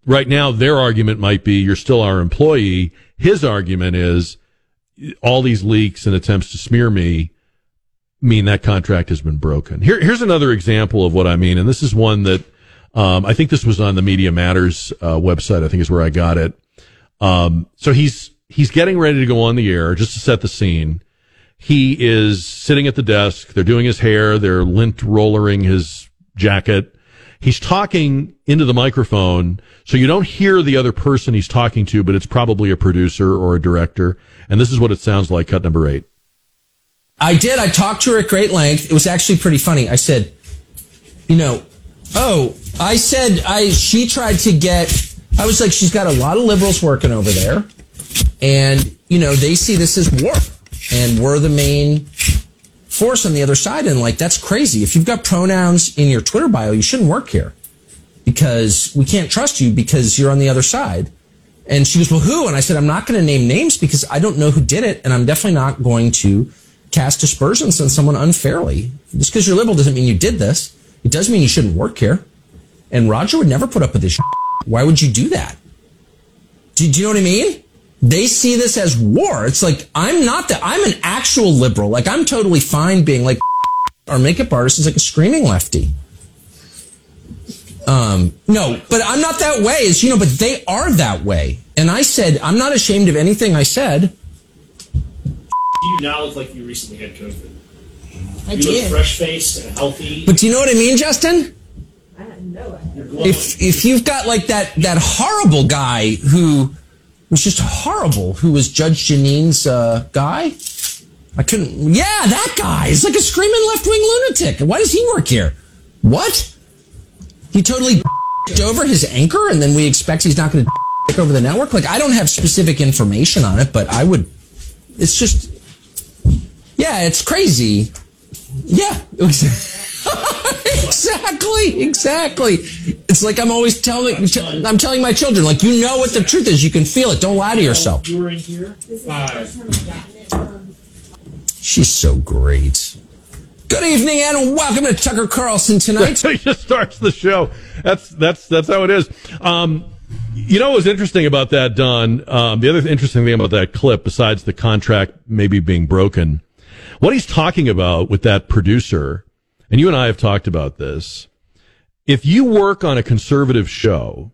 right now their argument might be you're still our employee. His argument is all these leaks and attempts to smear me mean that contract has been broken. Here, here's another example of what I mean. And this is one that, um, I think this was on the Media Matters, uh, website. I think is where I got it. Um, so he's, he's getting ready to go on the air just to set the scene. He is sitting at the desk. They're doing his hair. They're lint rollering his jacket. He's talking into the microphone. So you don't hear the other person he's talking to, but it's probably a producer or a director. And this is what it sounds like. Cut number eight. I did. I talked to her at great length. It was actually pretty funny. I said, you know, oh, I said, I, she tried to get, I was like, she's got a lot of liberals working over there. And, you know, they see this as war and we're the main force on the other side. And like, that's crazy. If you've got pronouns in your Twitter bio, you shouldn't work here because we can't trust you because you're on the other side. And she goes, well, who? And I said, I'm not going to name names because I don't know who did it. And I'm definitely not going to cast aspersions on someone unfairly. Just because you're liberal doesn't mean you did this. It does mean you shouldn't work here. And Roger would never put up with this. Why would you do that? Do, do you know what I mean? They see this as war. It's like, I'm not that, I'm an actual liberal. Like, I'm totally fine being like, our makeup artist is like a screaming lefty. Um, no, but I'm not that way. You know, but they are that way. And I said, I'm not ashamed of anything I said. Do you now look like you recently had COVID? I you did. look fresh faced and healthy. But do you know what I mean, Justin? I know If if you've got like that that horrible guy who was just horrible, who was Judge Jeanine's uh, guy. I couldn't. Yeah, that guy. is like a screaming left wing lunatic. Why does he work here? What? He totally over his anchor, and then we expect he's not going to take over the network. Like I don't have specific information on it, but I would. It's just. Yeah, it's crazy. Yeah. exactly, exactly. It's like I'm always telling I'm telling my children, like you know what the truth is. You can feel it. Don't lie to yourself. You were in here. She's so great. Good evening and welcome to Tucker Carlson tonight. he just starts the show. That's that's that's how it is. Um, you know what was interesting about that, Don? Um, the other interesting thing about that clip, besides the contract maybe being broken, what he's talking about with that producer, and you and I have talked about this. If you work on a conservative show,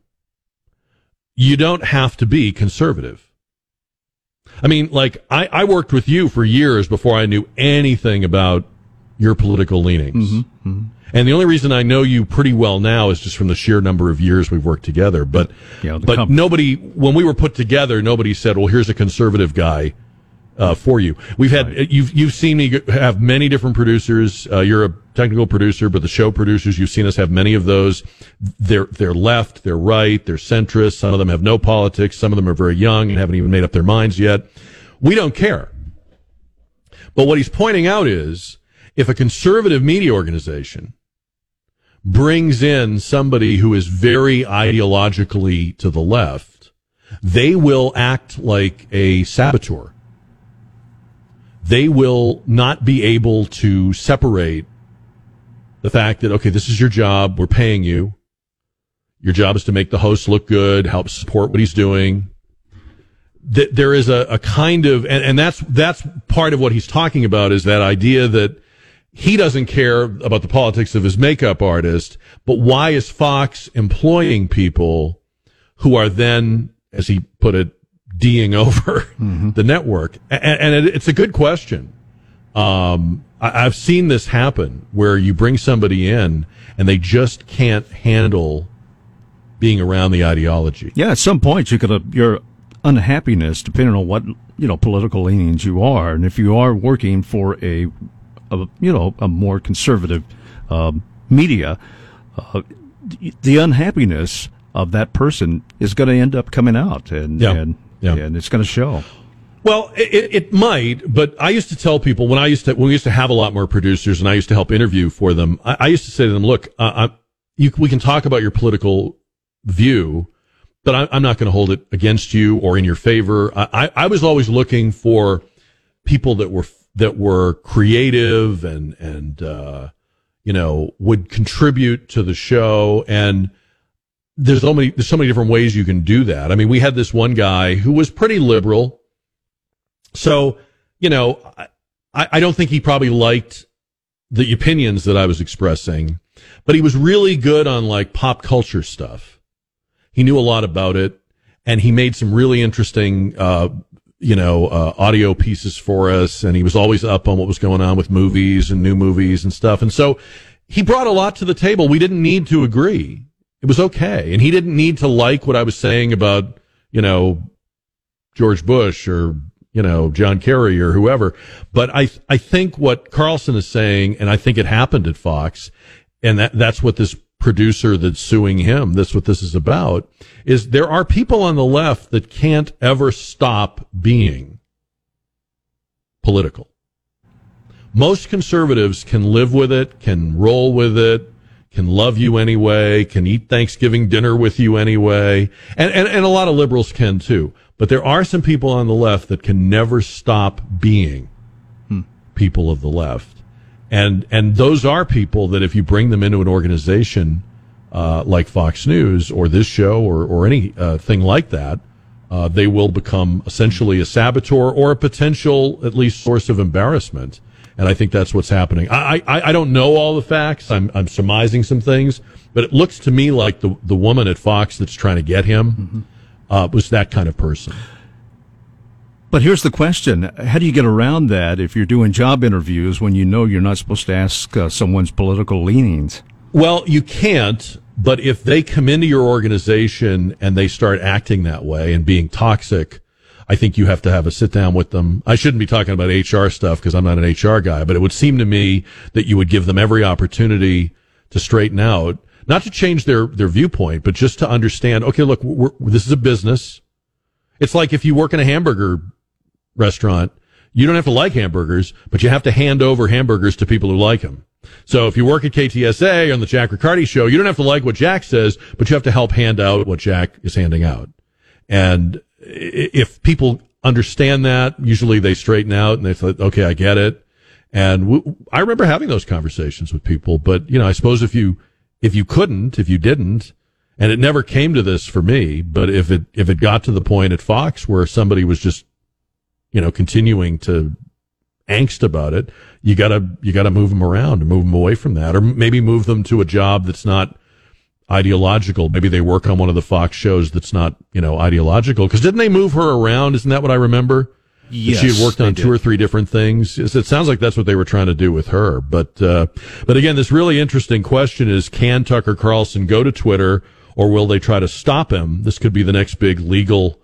you don't have to be conservative. I mean, like I, I worked with you for years before I knew anything about your political leanings. Mm-hmm, mm-hmm. And the only reason I know you pretty well now is just from the sheer number of years we've worked together. But yeah, but comp- nobody, when we were put together, nobody said, "Well, here's a conservative guy uh, for you." We've had right. you've you've seen me have many different producers. Uh, you're a technical producer, but the show producers you've seen us have many of those. They're they're left, they're right, they're centrist. Some of them have no politics. Some of them are very young and haven't even made up their minds yet. We don't care. But what he's pointing out is if a conservative media organization brings in somebody who is very ideologically to the left, they will act like a saboteur. They will not be able to separate the fact that, okay, this is your job. We're paying you. Your job is to make the host look good, help support what he's doing. That there is a, a kind of, and, and that's, that's part of what he's talking about is that idea that he doesn't care about the politics of his makeup artist, but why is Fox employing people who are then, as he put it, D'ing over mm-hmm. the network? And, and it, it's a good question. Um, I, I've seen this happen where you bring somebody in and they just can't handle being around the ideology. Yeah, at some point you could have your unhappiness, depending on what you know political leanings you are, and if you are working for a, a you know a more conservative uh, media, uh, the unhappiness of that person is going to end up coming out, and yeah. and yeah. and it's going to show. Well, it, it might, but I used to tell people when I used to when we used to have a lot more producers, and I used to help interview for them. I, I used to say to them, "Look, uh, I, you, we can talk about your political view, but I, am not going to hold it against you or in your favor." I, I was always looking for people that were that were creative and and uh, you know would contribute to the show and there's so many there's so many different ways you can do that. I mean, we had this one guy who was pretty liberal so, you know, I, I don't think he probably liked the opinions that I was expressing, but he was really good on like pop culture stuff. He knew a lot about it and he made some really interesting, uh, you know, uh, audio pieces for us. And he was always up on what was going on with movies and new movies and stuff. And so he brought a lot to the table. We didn't need to agree. It was okay. And he didn't need to like what I was saying about, you know, George Bush or you know, John Kerry or whoever. But I, I think what Carlson is saying, and I think it happened at Fox, and that, that's what this producer that's suing him, that's what this is about, is there are people on the left that can't ever stop being political. Most conservatives can live with it, can roll with it, can love you anyway, can eat Thanksgiving dinner with you anyway, and, and, and a lot of liberals can too. But there are some people on the left that can never stop being hmm. people of the left. And, and those are people that if you bring them into an organization, uh, like Fox News or this show or, or any, uh, thing like that, uh, they will become essentially a saboteur or a potential, at least, source of embarrassment. And I think that's what's happening. I, I, I don't know all the facts. I'm, I'm surmising some things, but it looks to me like the, the woman at Fox that's trying to get him mm-hmm uh, was that kind of person. But here's the question: How do you get around that if you're doing job interviews when you know you're not supposed to ask uh, someone's political leanings? Well, you can't. But if they come into your organization and they start acting that way and being toxic, I think you have to have a sit down with them. I shouldn't be talking about HR stuff because I'm not an HR guy, but it would seem to me that you would give them every opportunity to straighten out not to change their, their viewpoint, but just to understand, okay, look, this is a business. It's like if you work in a hamburger restaurant, you don't have to like hamburgers, but you have to hand over hamburgers to people who like them. So if you work at KTSA on the Jack Riccardi show, you don't have to like what Jack says, but you have to help hand out what Jack is handing out. And if people understand that, usually they straighten out and they say, okay, I get it. And I remember having those conversations with people, but you know, I suppose if you, if you couldn't, if you didn't, and it never came to this for me, but if it if it got to the point at Fox where somebody was just, you know, continuing to angst about it, you gotta you gotta move them around and move them away from that, or maybe move them to a job that's not ideological. Maybe they work on one of the Fox shows that's not you know ideological. Because didn't they move her around? Isn't that what I remember? Yes, she had worked on two did. or three different things. It sounds like that's what they were trying to do with her. But, uh, but again, this really interesting question is, can Tucker Carlson go to Twitter or will they try to stop him? This could be the next big legal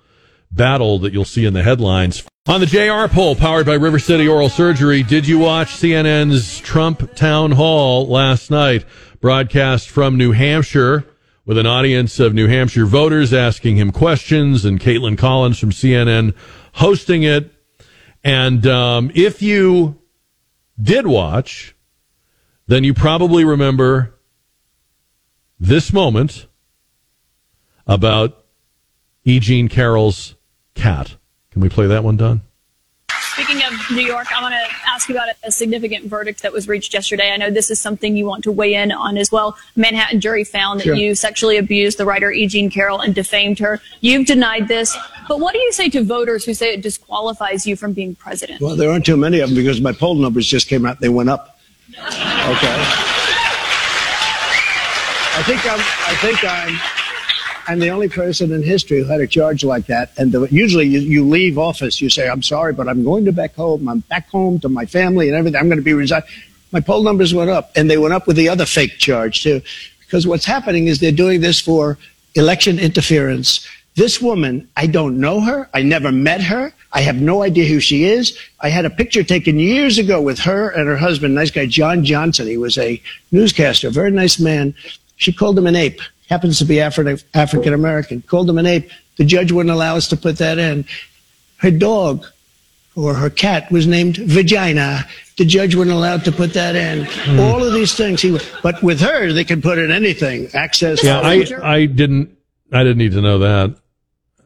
battle that you'll see in the headlines. On the JR poll powered by River City Oral Surgery, did you watch CNN's Trump town hall last night? Broadcast from New Hampshire with an audience of New Hampshire voters asking him questions and Kaitlan Collins from CNN hosting it. And um, if you did watch, then you probably remember this moment about E. Jean Carroll's cat. Can we play that one, Don? Speaking of New York, I want to ask you about a significant verdict that was reached yesterday. I know this is something you want to weigh in on as well. Manhattan jury found that sure. you sexually abused the writer E. Jean Carroll and defamed her. You've denied this, but what do you say to voters who say it disqualifies you from being president? Well, there aren't too many of them because my poll numbers just came out; they went up. Okay. I think I'm. I think I'm. I'm the only person in history who had a charge like that. And the, usually you, you leave office, you say, I'm sorry, but I'm going to back home. I'm back home to my family and everything. I'm going to be resigned. My poll numbers went up, and they went up with the other fake charge, too. Because what's happening is they're doing this for election interference. This woman, I don't know her. I never met her. I have no idea who she is. I had a picture taken years ago with her and her husband, nice guy, John Johnson. He was a newscaster, very nice man. She called him an ape happens to be Afri- African American, called him an ape. The judge wouldn't allow us to put that in. Her dog or her cat was named Vagina. The judge wouldn't allow to put that in. Mm. All of these things. He, but with her, they can put in anything. Access. Yeah, I, I didn't, I didn't need to know that.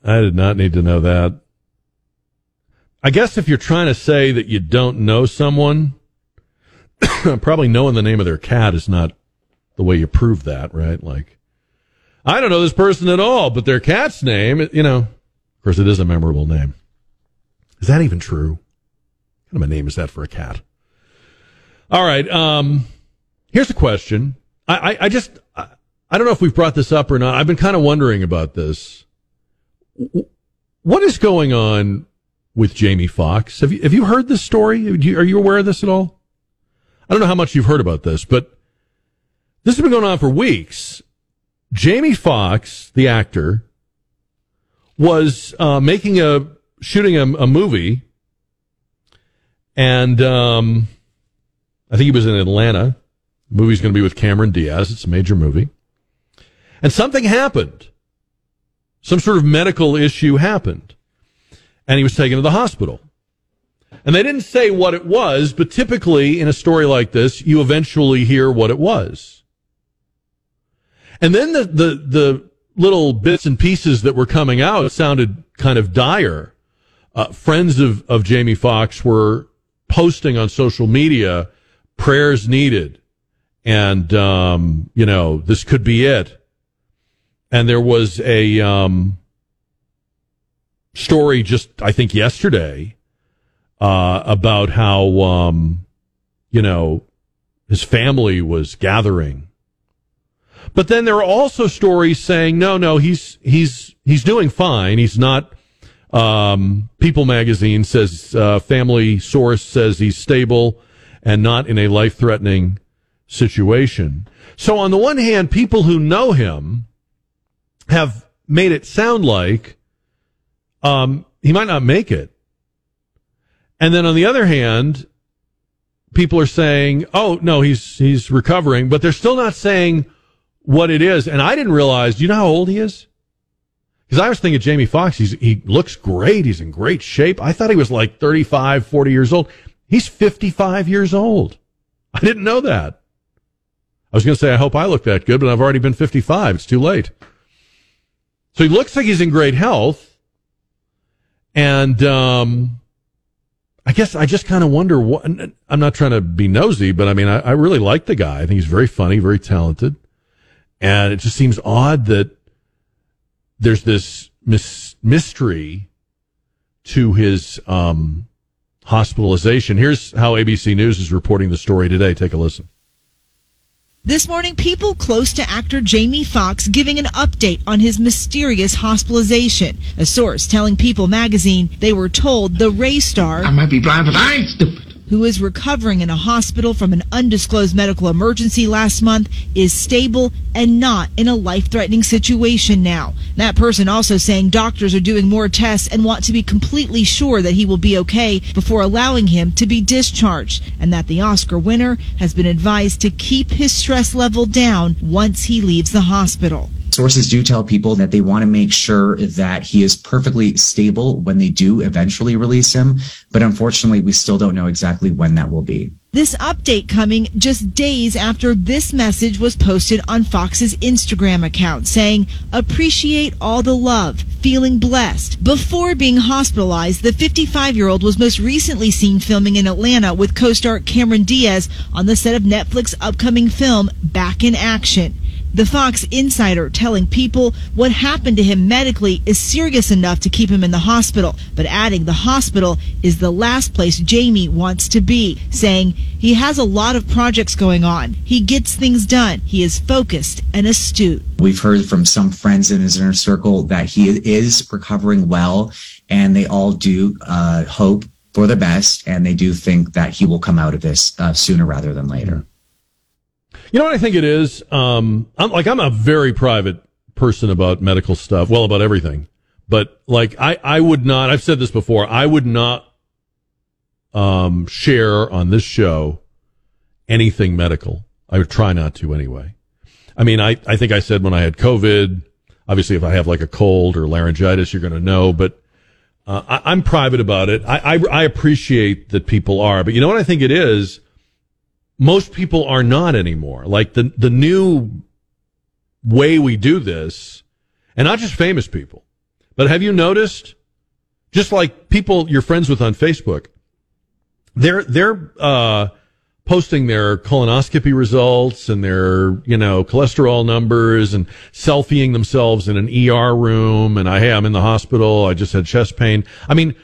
I did not need to know that. I guess if you're trying to say that you don't know someone, probably knowing the name of their cat is not the way you prove that, right? Like, I don't know this person at all, but their cat's name, you know, of course, it is a memorable name. Is that even true? What kind of a name is that for a cat? All right. Um, here's a question. I, I, I just, I, I don't know if we've brought this up or not. I've been kind of wondering about this. What is going on with Jamie Foxx? Have you, have you heard this story? Are you aware of this at all? I don't know how much you've heard about this, but this has been going on for weeks. Jamie Foxx, the actor, was uh, making a shooting a, a movie, and um, I think he was in Atlanta. The movie's going to be with Cameron Diaz. It's a major movie, and something happened. Some sort of medical issue happened, and he was taken to the hospital. And they didn't say what it was, but typically in a story like this, you eventually hear what it was. And then the, the, the little bits and pieces that were coming out sounded kind of dire. Uh, friends of, of Jamie Foxx were posting on social media prayers needed. And, um, you know, this could be it. And there was a, um, story just, I think yesterday, uh, about how, um, you know, his family was gathering but then there are also stories saying, no, no, he's he's he's doing fine. He's not. Um, People magazine says uh, family source says he's stable and not in a life threatening situation. So on the one hand, people who know him have made it sound like um, he might not make it. And then on the other hand, people are saying, "Oh no, he's he's recovering," but they're still not saying what it is. And I didn't realize, do you know how old he is? Because I was thinking Jamie Foxx, he looks great. He's in great shape. I thought he was like 35, 40 years old. He's 55 years old. I didn't know that. I was going to say, I hope I look that good, but I've already been 55. It's too late. So he looks like he's in great health. And, um, I guess I just kind of wonder what, I'm not trying to be nosy, but I mean, I, I really like the guy. I think he's very funny, very talented. And it just seems odd that there's this mis- mystery to his um, hospitalization. Here's how ABC News is reporting the story today. Take a listen. This morning, people close to actor Jamie Foxx giving an update on his mysterious hospitalization. A source telling People magazine they were told the Ray star. I might be blind, but I ain't stupid who is recovering in a hospital from an undisclosed medical emergency last month, is stable and not in a life threatening situation now. That person also saying doctors are doing more tests and want to be completely sure that he will be okay before allowing him to be discharged, and that the Oscar winner has been advised to keep his stress level down once he leaves the hospital. Sources do tell people that they want to make sure that he is perfectly stable when they do eventually release him. But unfortunately, we still don't know exactly when that will be. This update coming just days after this message was posted on Foxx's Instagram account saying, appreciate all the love, feeling blessed. Before being hospitalized, the 55 year old was most recently seen filming in Atlanta with co-star Cameron Diaz on the set of Netflix upcoming film Back in Action. The Foxx insider telling people what happened to him medically is serious enough to keep him in the hospital, but adding the hospital is the last place Jamie wants to be, saying he has a lot of projects going on. He gets things done. He is focused and astute. We've heard from some friends in his inner circle that he is recovering well, and they all do uh, hope for the best, and they do think that he will come out of this uh, sooner rather than later. You know what I think it is? Um, I'm like I'm a very private person about medical stuff, well about everything. But like I, I would not. I've said this before. I would not um, share on this show anything medical. I would try not to anyway. I mean, I, I think I said when I had COVID, obviously if I have like a cold or laryngitis, you're going to know, but uh, I, am private about it. I, I, I appreciate that people are, but you know what I think it is? Most people are not anymore. Like the, the new way we do this, and not just famous people, but have you noticed? Just like people you're friends with on Facebook, they're, they're, uh, posting their colonoscopy results and their, you know, cholesterol numbers and selfieing themselves in an ER room. And I, hey, I'm in the hospital. I just had chest pain. I mean,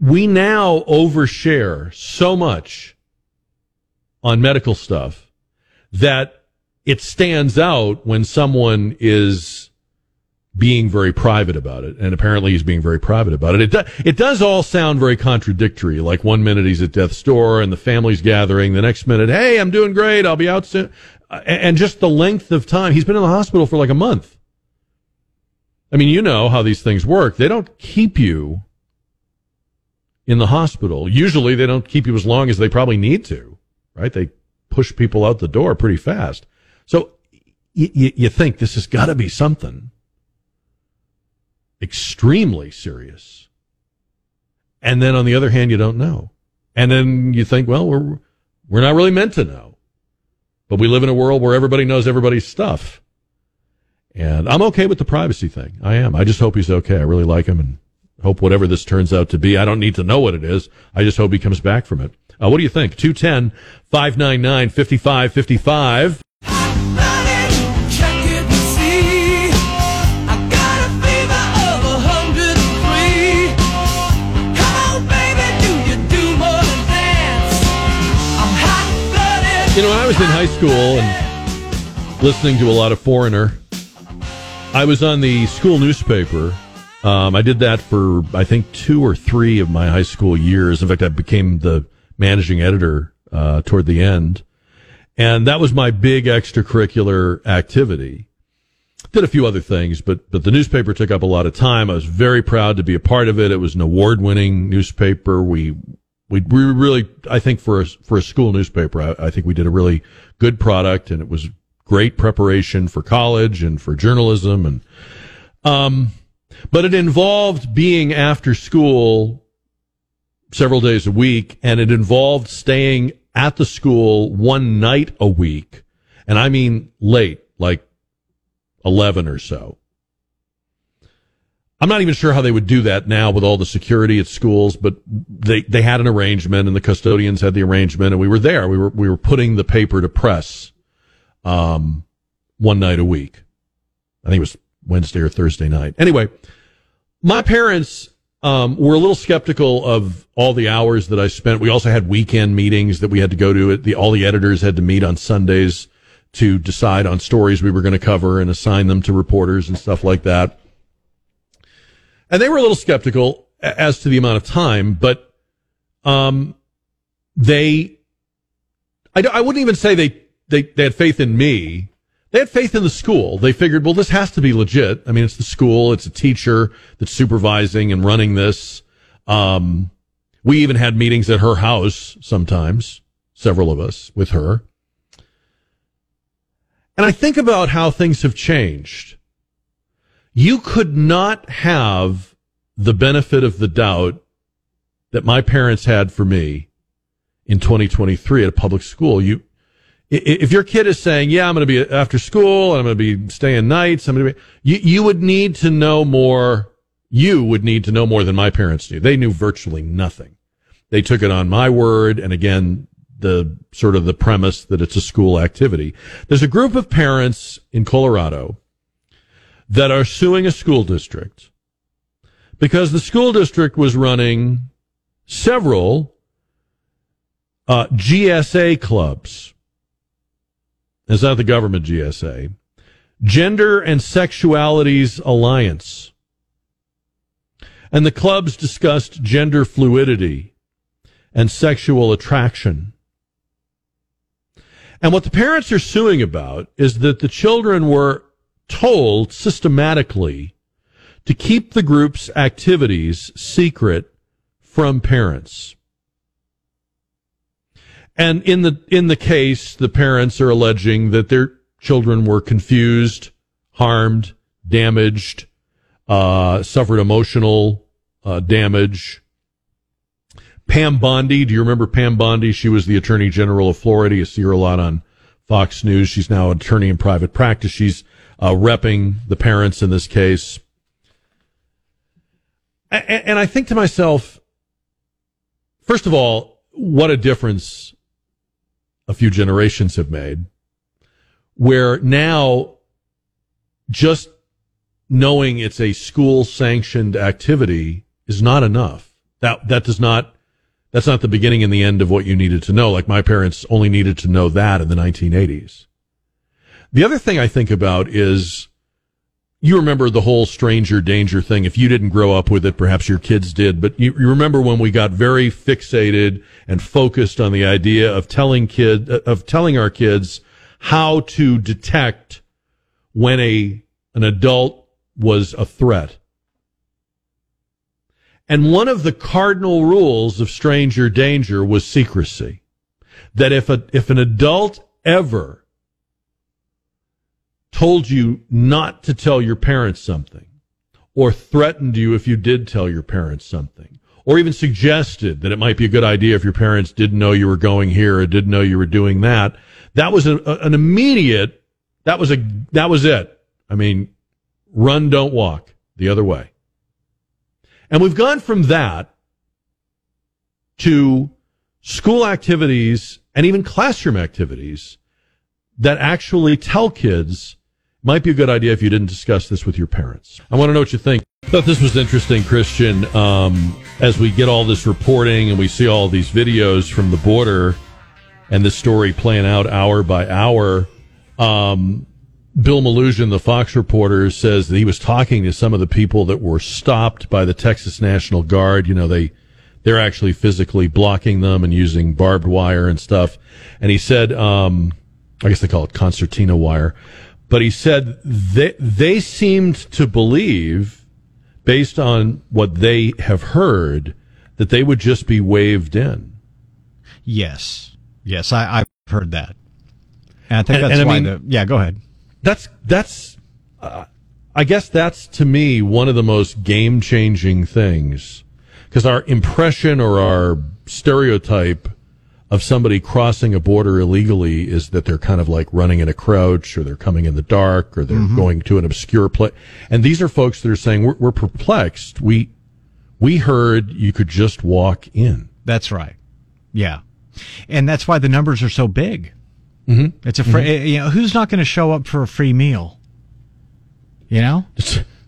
we now overshare so much on medical stuff that it stands out when someone is being very private about it, and apparently he's being very private about it. It, do, it does all sound very contradictory. Like one minute he's at death's door and the family's gathering, the next minute, hey, I'm doing great, I'll be out soon, uh, and just the length of time he's been in the hospital for like a month. I mean, you know how these things work. They don't keep you in the hospital. Usually, they don't keep you as long as they probably need to, right? They push people out the door pretty fast. So y- y- you think this has got to be something extremely serious. And then on the other hand, you don't know. And then you think, well, we're, we're not really meant to know. But we live in a world where everybody knows everybody's stuff. And I'm okay with the privacy thing. I am. I just hope he's okay. I really like him and hope whatever this turns out to be. I don't need to know what it is. I just hope he comes back from it. Uh, what do you think? 210 599 5555. You know, when I was in high school and listening to a lot of Foreigner, I was on the school newspaper. Um, I did that for, I think, two or three of my high school years. In fact, I became the managing editor uh, toward the end. And that was my big extracurricular activity. Did a few other things, but, but the newspaper took up a lot of time. I was very proud to be a part of it. It was an award winning newspaper. We we we really I think for a, for a school newspaper I, I, think we did a really good product and it was great preparation for college and for journalism and um but it involved being after school several days a week and it involved staying at the school one night a week and I mean late like 11 or so I'm not even sure how they would do that now with all the security at schools, but they, they had an arrangement and the custodians had the arrangement and we were there. We were, we were putting the paper to press, um, one night a week. I think it was Wednesday or Thursday night. Anyway, my parents, um, were a little skeptical of all the hours that I spent. We also had weekend meetings that we had to go to. The, all the editors had to meet on Sundays to decide on stories we were going to cover and assign them to reporters and stuff like that. And they were a little skeptical as to the amount of time, but um, they, I, I wouldn't even say they, they, they had faith in me. They had faith in the school. They figured, well, this has to be legit. I mean, it's the school. It's a teacher that's supervising and running this. Um, we even had meetings at her house sometimes, several of us with her. And I think about how things have changed. You could not have the benefit of the doubt that my parents had for me in 2023 at a public school. You, if your kid is saying, "Yeah, I'm going to be after school and I'm going to be staying nights," I'm going to be, you, you would need to know more. You would need to know more than my parents knew. They knew virtually nothing. They took it on my word, and again, the sort of the premise that it's a school activity. There's a group of parents in Colorado that are suing a school district because the school district was running several uh, GSA clubs. Is that the government GSA? Gender and Sexualities Alliance. And the clubs discussed gender fluidity and sexual attraction. And what the parents are suing about is that the children were told systematically to keep the group's activities secret from parents. And in the in the case, the parents are alleging that their children were confused, harmed, damaged, uh, suffered emotional uh, damage. Pam Bondi, do you remember Pam Bondi? She was the Attorney General of Florida. You see her a lot on Fox News. She's now an attorney in private practice. She's uh, repping the parents in this case. And, and I think to myself, first of all, what a difference a few generations have made, where now just knowing it's a school sanctioned activity is not enough. That, that does not that's not the beginning and the end of what you needed to know. Like my parents only needed to know that in the 1980s. The other thing I think about is you remember the whole stranger danger thing. If you didn't grow up with it, perhaps your kids did, but you, you remember when we got very fixated and focused on the idea of telling kid, uh, of telling our kids how to detect when a, an adult was a threat. And one of the cardinal rules of stranger danger was secrecy. That if a, if an adult ever told you not to tell your parents something, or threatened you if you did tell your parents something, or even suggested that it might be a good idea if your parents didn't know you were going here or didn't know you were doing that, that was a, an immediate, that was a, that was it. I mean, run, don't walk the other way. And we've gone from that to school activities and even classroom activities that actually tell kids might be a good idea if you didn't discuss this with your parents. I want to know what you think. Thought this was interesting, Christian. Um, as we get all this reporting and we see all these videos from the border and the story playing out hour by hour, um, Bill Melugin, the Fox reporter, says that he was talking to some of the people that were stopped by the Texas National Guard. You know, they, they're actually physically blocking them and using barbed wire and stuff. And he said, um, I guess they call it concertina wire, but he said they, they seemed to believe, based on what they have heard, that they would just be waved in. Yes. Yes, I, I've heard that. And I think that's and, and why I mean, the, yeah, go ahead that's that's uh, I guess that's to me one of the most game changing things because our impression or our stereotype of somebody crossing a border illegally is that they're kind of like running in a crouch or they're coming in the dark or they're mm-hmm. going to an obscure place. And these are folks that are saying we're, we're perplexed. We we heard you could just walk in. That's right. Yeah. And that's why the numbers are so big. Mm-hmm. It's a free, mm-hmm. you know, who's not going to show up for a free meal? You know,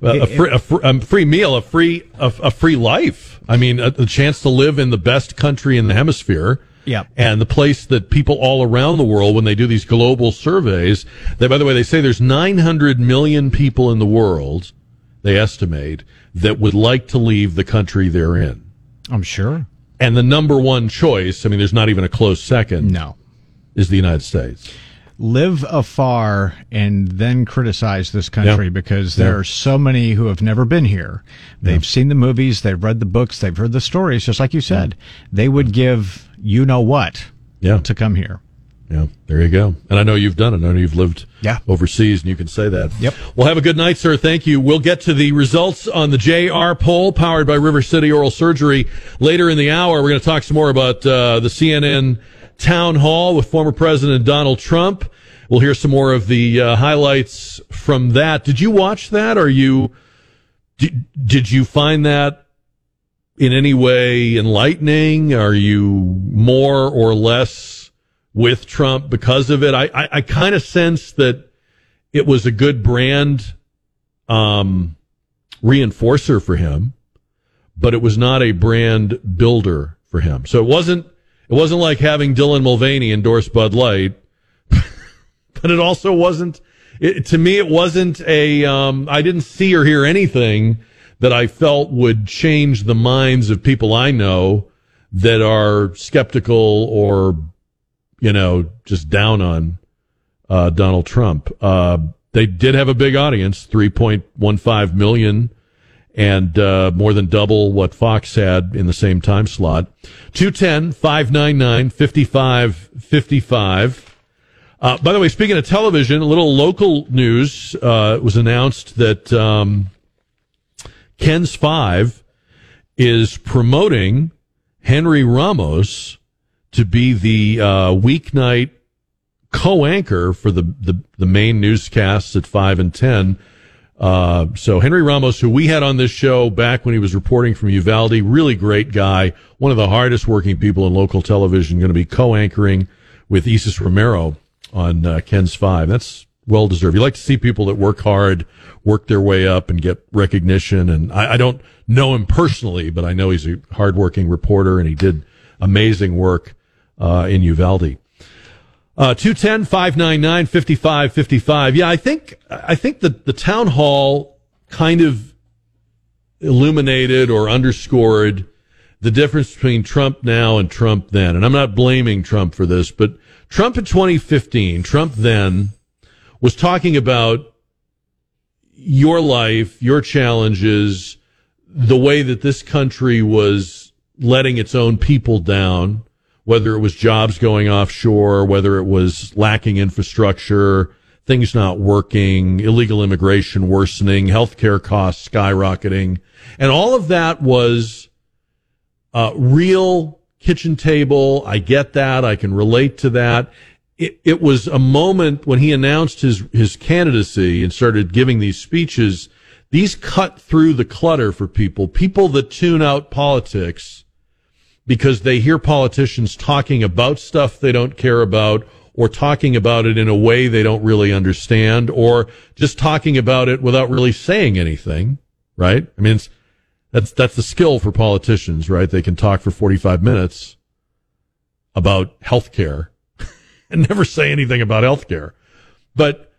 a, free, a, free, a free meal, a free, a, a free life. I mean, a, a, chance to live in the best country in the hemisphere. Yeah. And the place that people all around the world, when they do these global surveys, they, by the way, they say there's 900 million people in the world, they estimate, that would like to leave the country they're in. I'm sure. And the number one choice, I mean, there's not even a close second. No is the United States. Live afar and then criticize this country because there are so many who have never been here. They've seen the movies, they've read the books, they've heard the stories, just like you said. They would give you know what yeah. to come here. Yeah, there you go. And I know you've done it. I know you've lived yeah. overseas, and you can say that. Yep. Well, have a good night, sir. Thank you. We'll get to the results on the JR poll powered by River City Oral Surgery later in the hour. We're going to talk some more about uh, the CNN town hall with former President Donald Trump. We'll hear some more of the uh, highlights from that. Did you watch that? Are you did, did you find that in any way enlightening? Are you more or less with Trump because of it. I, I, I kind of sense that it was a good brand um, reinforcer for him, but it was not a brand builder for him. So it wasn't it wasn't like having Dylan Mulvaney endorse Bud Light, but it also wasn't. It, to me, it wasn't a. Um, I didn't see or hear anything that I felt would change the minds of people I know that are skeptical or, you know, just down on uh, Donald Trump. Uh, they did have a big audience, 3.15 million, and uh, more than double what Fox had in the same time slot. 210 599 5555. Uh, by the way, speaking of television, a little local news uh, was announced that um, KENS 5 is promoting Henry Ramos to be the uh, weeknight co-anchor for the, the, the main newscasts at 5 and 10. Uh, so Henry Ramos, who we had on this show back when he was reporting from Uvalde, really great guy, one of the hardest working people in local television, going to be co-anchoring with Isis Romero on uh, KENS 5. That's well deserved. You like to see people that work hard, work their way up and get recognition. And I, I don't know him personally, but I know he's a hardworking reporter and he did amazing work uh, in Uvalde. Uh, 210 599 5555. Yeah, I think, I think that the town hall kind of illuminated or underscored the difference between Trump now and Trump then. And I'm not blaming Trump for this, but Trump in 2015, Trump then was talking about your life, your challenges, the way that this country was letting its own people down, whether it was jobs going offshore, whether it was lacking infrastructure, things not working, illegal immigration worsening, healthcare costs skyrocketing. And all of that was uh, real kitchen table. I get that. I can relate to that it, it was a moment when he announced his, his candidacy and started giving these speeches. These cut through the clutter for people, people that tune out politics because they hear politicians talking about stuff they don't care about or talking about it in a way they don't really understand or just talking about it without really saying anything, right? I mean, that's, that's the skill for politicians, right? They can talk for 45 minutes about healthcare and never say anything about healthcare. But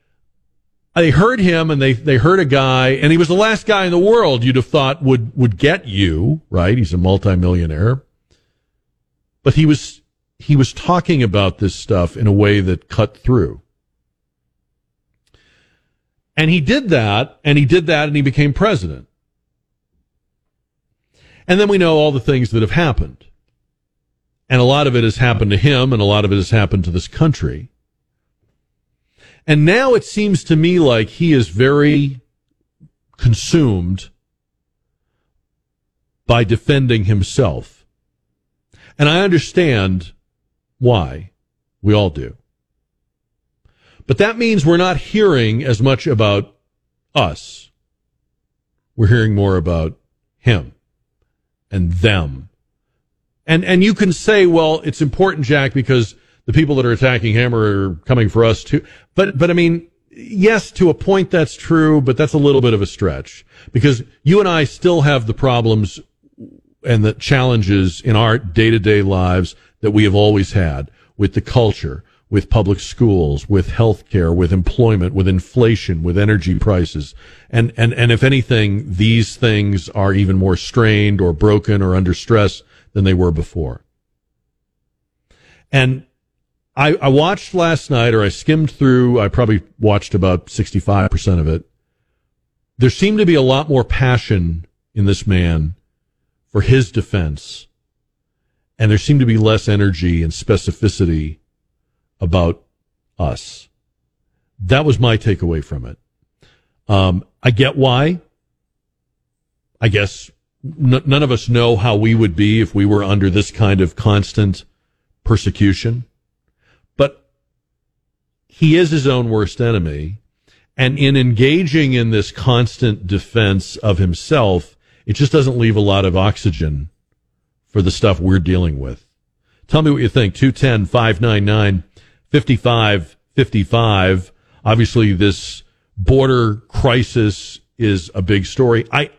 they heard him and they, they heard a guy and he was the last guy in the world you'd have thought would, would get you, right? He's a multimillionaire. But he was, he was talking about this stuff in a way that cut through. And he did that and he did that and he became president. And then we know all the things that have happened. And a lot of it has happened to him and a lot of it has happened to this country. And now it seems to me like he is very consumed by defending himself. And I understand why. We all do. But that means we're not hearing as much about us. We're hearing more about him and them and and you can say, well, it's important, Jack, because the people that are attacking him are coming for us too. But but I mean, yes, to a point that's true, but that's a little bit of a stretch because you and I still have the problems and the challenges in our day to day lives that we have always had with the culture, with public schools, with healthcare, with employment, with inflation, with energy prices. And, and, and if anything, these things are even more strained or broken or under stress than they were before. And I, I watched last night, or I skimmed through, I probably watched about 65% of it. There seemed to be a lot more passion in this man for his defense. And there seemed to be less energy and specificity about us. That was my takeaway from it. Um, I get why. I guess n- none of us know how we would be if we were under this kind of constant persecution. But he is his own worst enemy. And in engaging in this constant defense of himself, it just doesn't leave a lot of oxygen for the stuff we're dealing with. Tell me what you think. 210 599 5555. Obviously, this border crisis is a big story. I,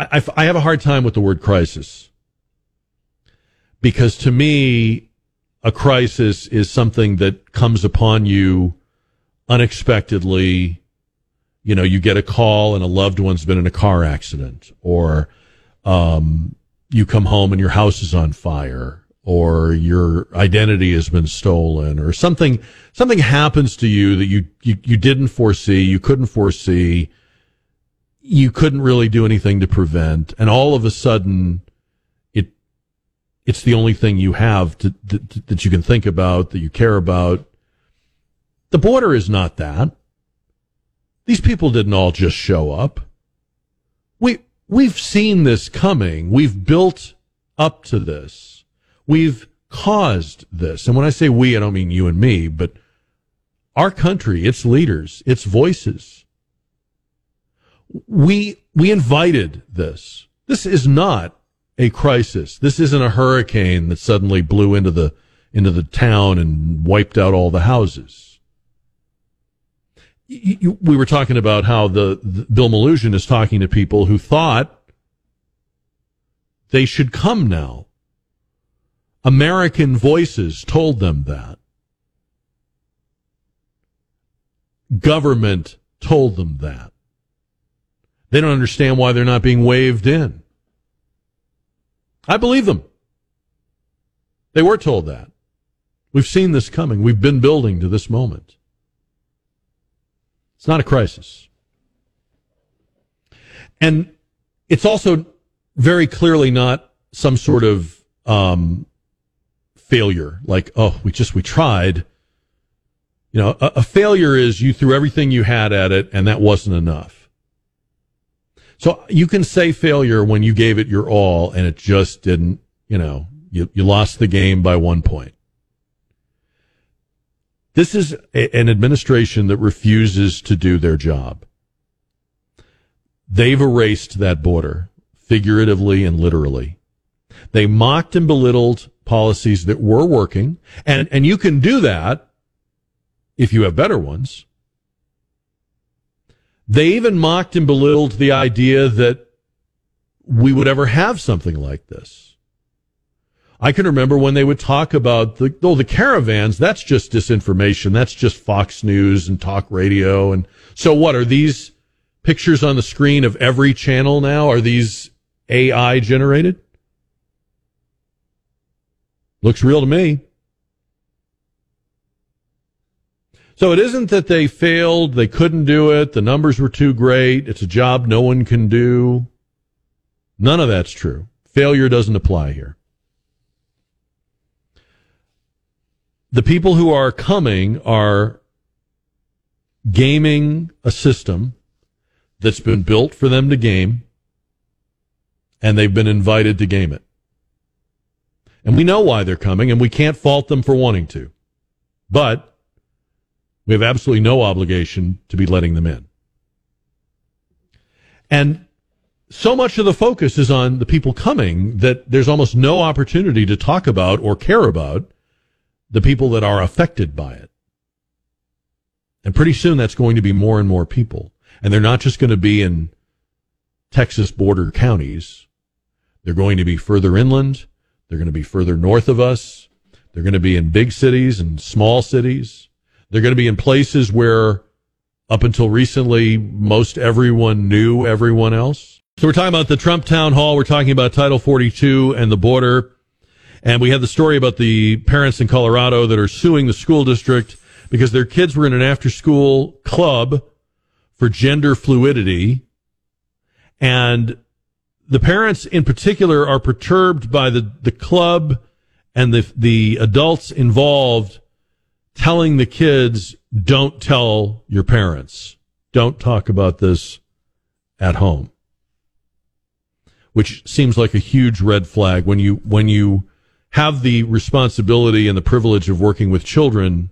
I, I have a hard time with the word crisis because to me, a crisis is something that comes upon you unexpectedly. You know, you get a call and a loved one's been in a car accident, or um, you come home and your house is on fire, or your identity has been stolen, or something something happens to you that you you, you didn't foresee, you couldn't foresee, you couldn't really do anything to prevent, and all of a sudden it it's the only thing you have to, to, that you can think about, that you care about. The border is not that. These people didn't all just show up. We, we've seen this coming. We've built up to this. We've caused this. And when I say we, I don't mean you and me, but our country, its leaders, its voices. We, we invited this. This is not a crisis. This isn't a hurricane that suddenly blew into the into the town and wiped out all the houses. You, you, we were talking about how the, the Bill Melugin is talking to people who thought they should come now. American voices told them that. Government told them that. They don't understand why they're not being waved in. I believe them. They were told that. We've seen this coming. We've been building to this moment. It's not a crisis. And it's also very clearly not some sort of um, failure. Like, oh, we just, we tried. You know, a, a failure is you threw everything you had at it and that wasn't enough. So you can say failure when you gave it your all and it just didn't, you know, you, you lost the game by one point. This is a, an administration that refuses to do their job. They've erased that border, figuratively and literally. They mocked and belittled policies that were working, and, and you can do that if you have better ones. They even mocked and belittled the idea that we would ever have something like this. I can remember when they would talk about the oh the caravans. That's just disinformation. That's just Fox News and talk radio. And so, what are these pictures on the screen of every channel now? Are these AI generated? Looks real to me. So it isn't that they failed, they couldn't do it, the numbers were too great, it's a job no one can do. None of that's true. Failure doesn't apply here. The people who are coming are gaming a system that's been built for them to game, and they've been invited to game it. And we know why they're coming, and we can't fault them for wanting to. But we have absolutely no obligation to be letting them in. And so much of the focus is on the people coming that there's almost no opportunity to talk about or care about the people that are affected by it. And pretty soon that's going to be more and more people. And they're not just going to be in Texas border counties. They're going to be further inland. They're going to be further north of us. They're going to be in big cities and small cities. They're going to be in places where up until recently, most everyone knew everyone else. So we're talking about the Trump town hall. We're talking about Title 42 and the border. And we have the story about the parents in Colorado that are suing the school district because their kids were in an after school club for gender fluidity. And the parents in particular are perturbed by the, the club and the, the adults involved telling the kids, don't tell your parents. Don't talk about this at home. Which seems like a huge red flag when you, when you have the responsibility and the privilege of working with children.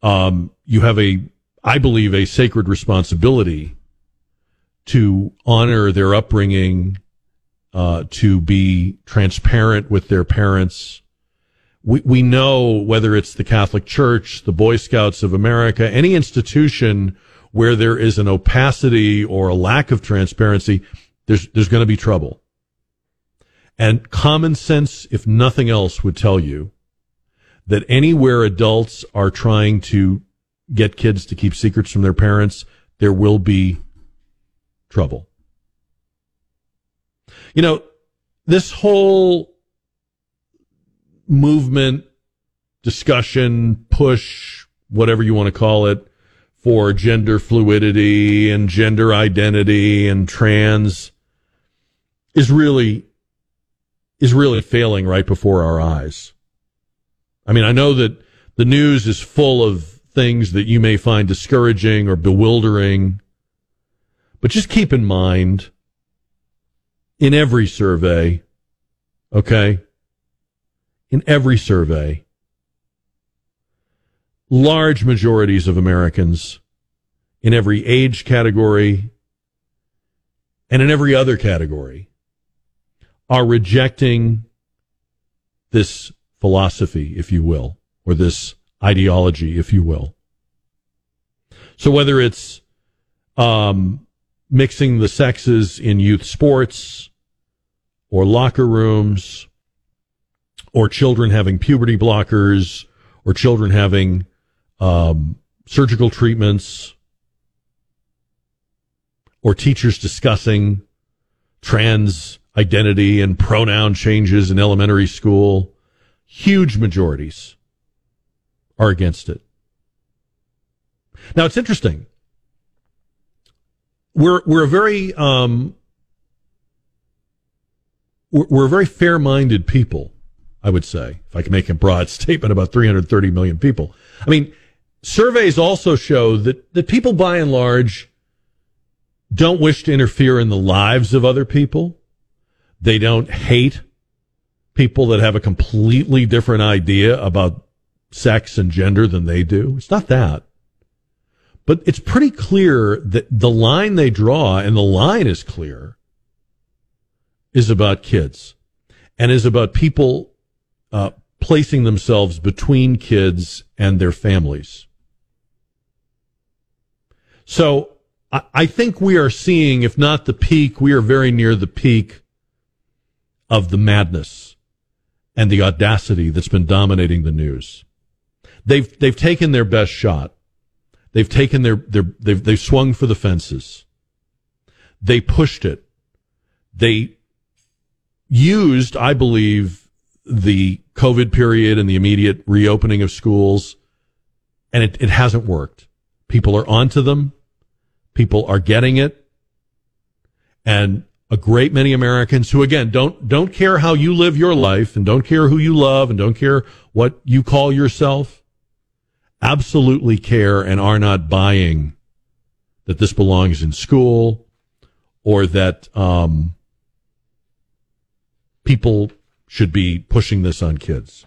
Um, you have a, I believe, a sacred responsibility to honor their upbringing, uh, to be transparent with their parents, we, we know whether it's the Catholic Church, the Boy Scouts of America, any institution where there is an opacity or a lack of transparency, there's, there's going to be trouble. And common sense, if nothing else, would tell you that anywhere adults are trying to get kids to keep secrets from their parents, there will be trouble. You know, this whole movement, discussion, push, whatever you want to call it, for gender fluidity and gender identity and trans is really is really failing right before our eyes. I mean, I know that the news is full of things that you may find discouraging or bewildering, but just keep in mind in every survey, okay, in every survey, large majorities of Americans in every age category and in every other category are rejecting this philosophy, if you will, or this ideology, if you will. So whether it's um, mixing the sexes in youth sports or locker rooms or children having puberty blockers, or children having um, surgical treatments, or teachers discussing trans identity and pronoun changes in elementary school. Huge majorities are against it. Now it's interesting. We're we're a very um, we're, we're a very fair-minded people. I would say, if I can make a broad statement about 330 million people. I mean, surveys also show that, that people by and large don't wish to interfere in the lives of other people. They don't hate people that have a completely different idea about sex and gender than they do. It's not that. But it's pretty clear that the line they draw, and the line is clear, is about kids and is about people uh, placing themselves between kids and their families. So I, I think we are seeing, if not the peak, we are very near the peak of the madness and the audacity that's been dominating the news. They've they've taken their best shot. They've taken their, their they've they've swung for the fences. They pushed it. They used, I believe, the COVID period and the immediate reopening of schools, and it, it hasn't worked. People are onto them. People are getting it. And a great many Americans who again don't don't care how you live your life and don't care who you love and don't care what you call yourself absolutely care and are not buying that this belongs in school or that um, people should be pushing this on kids.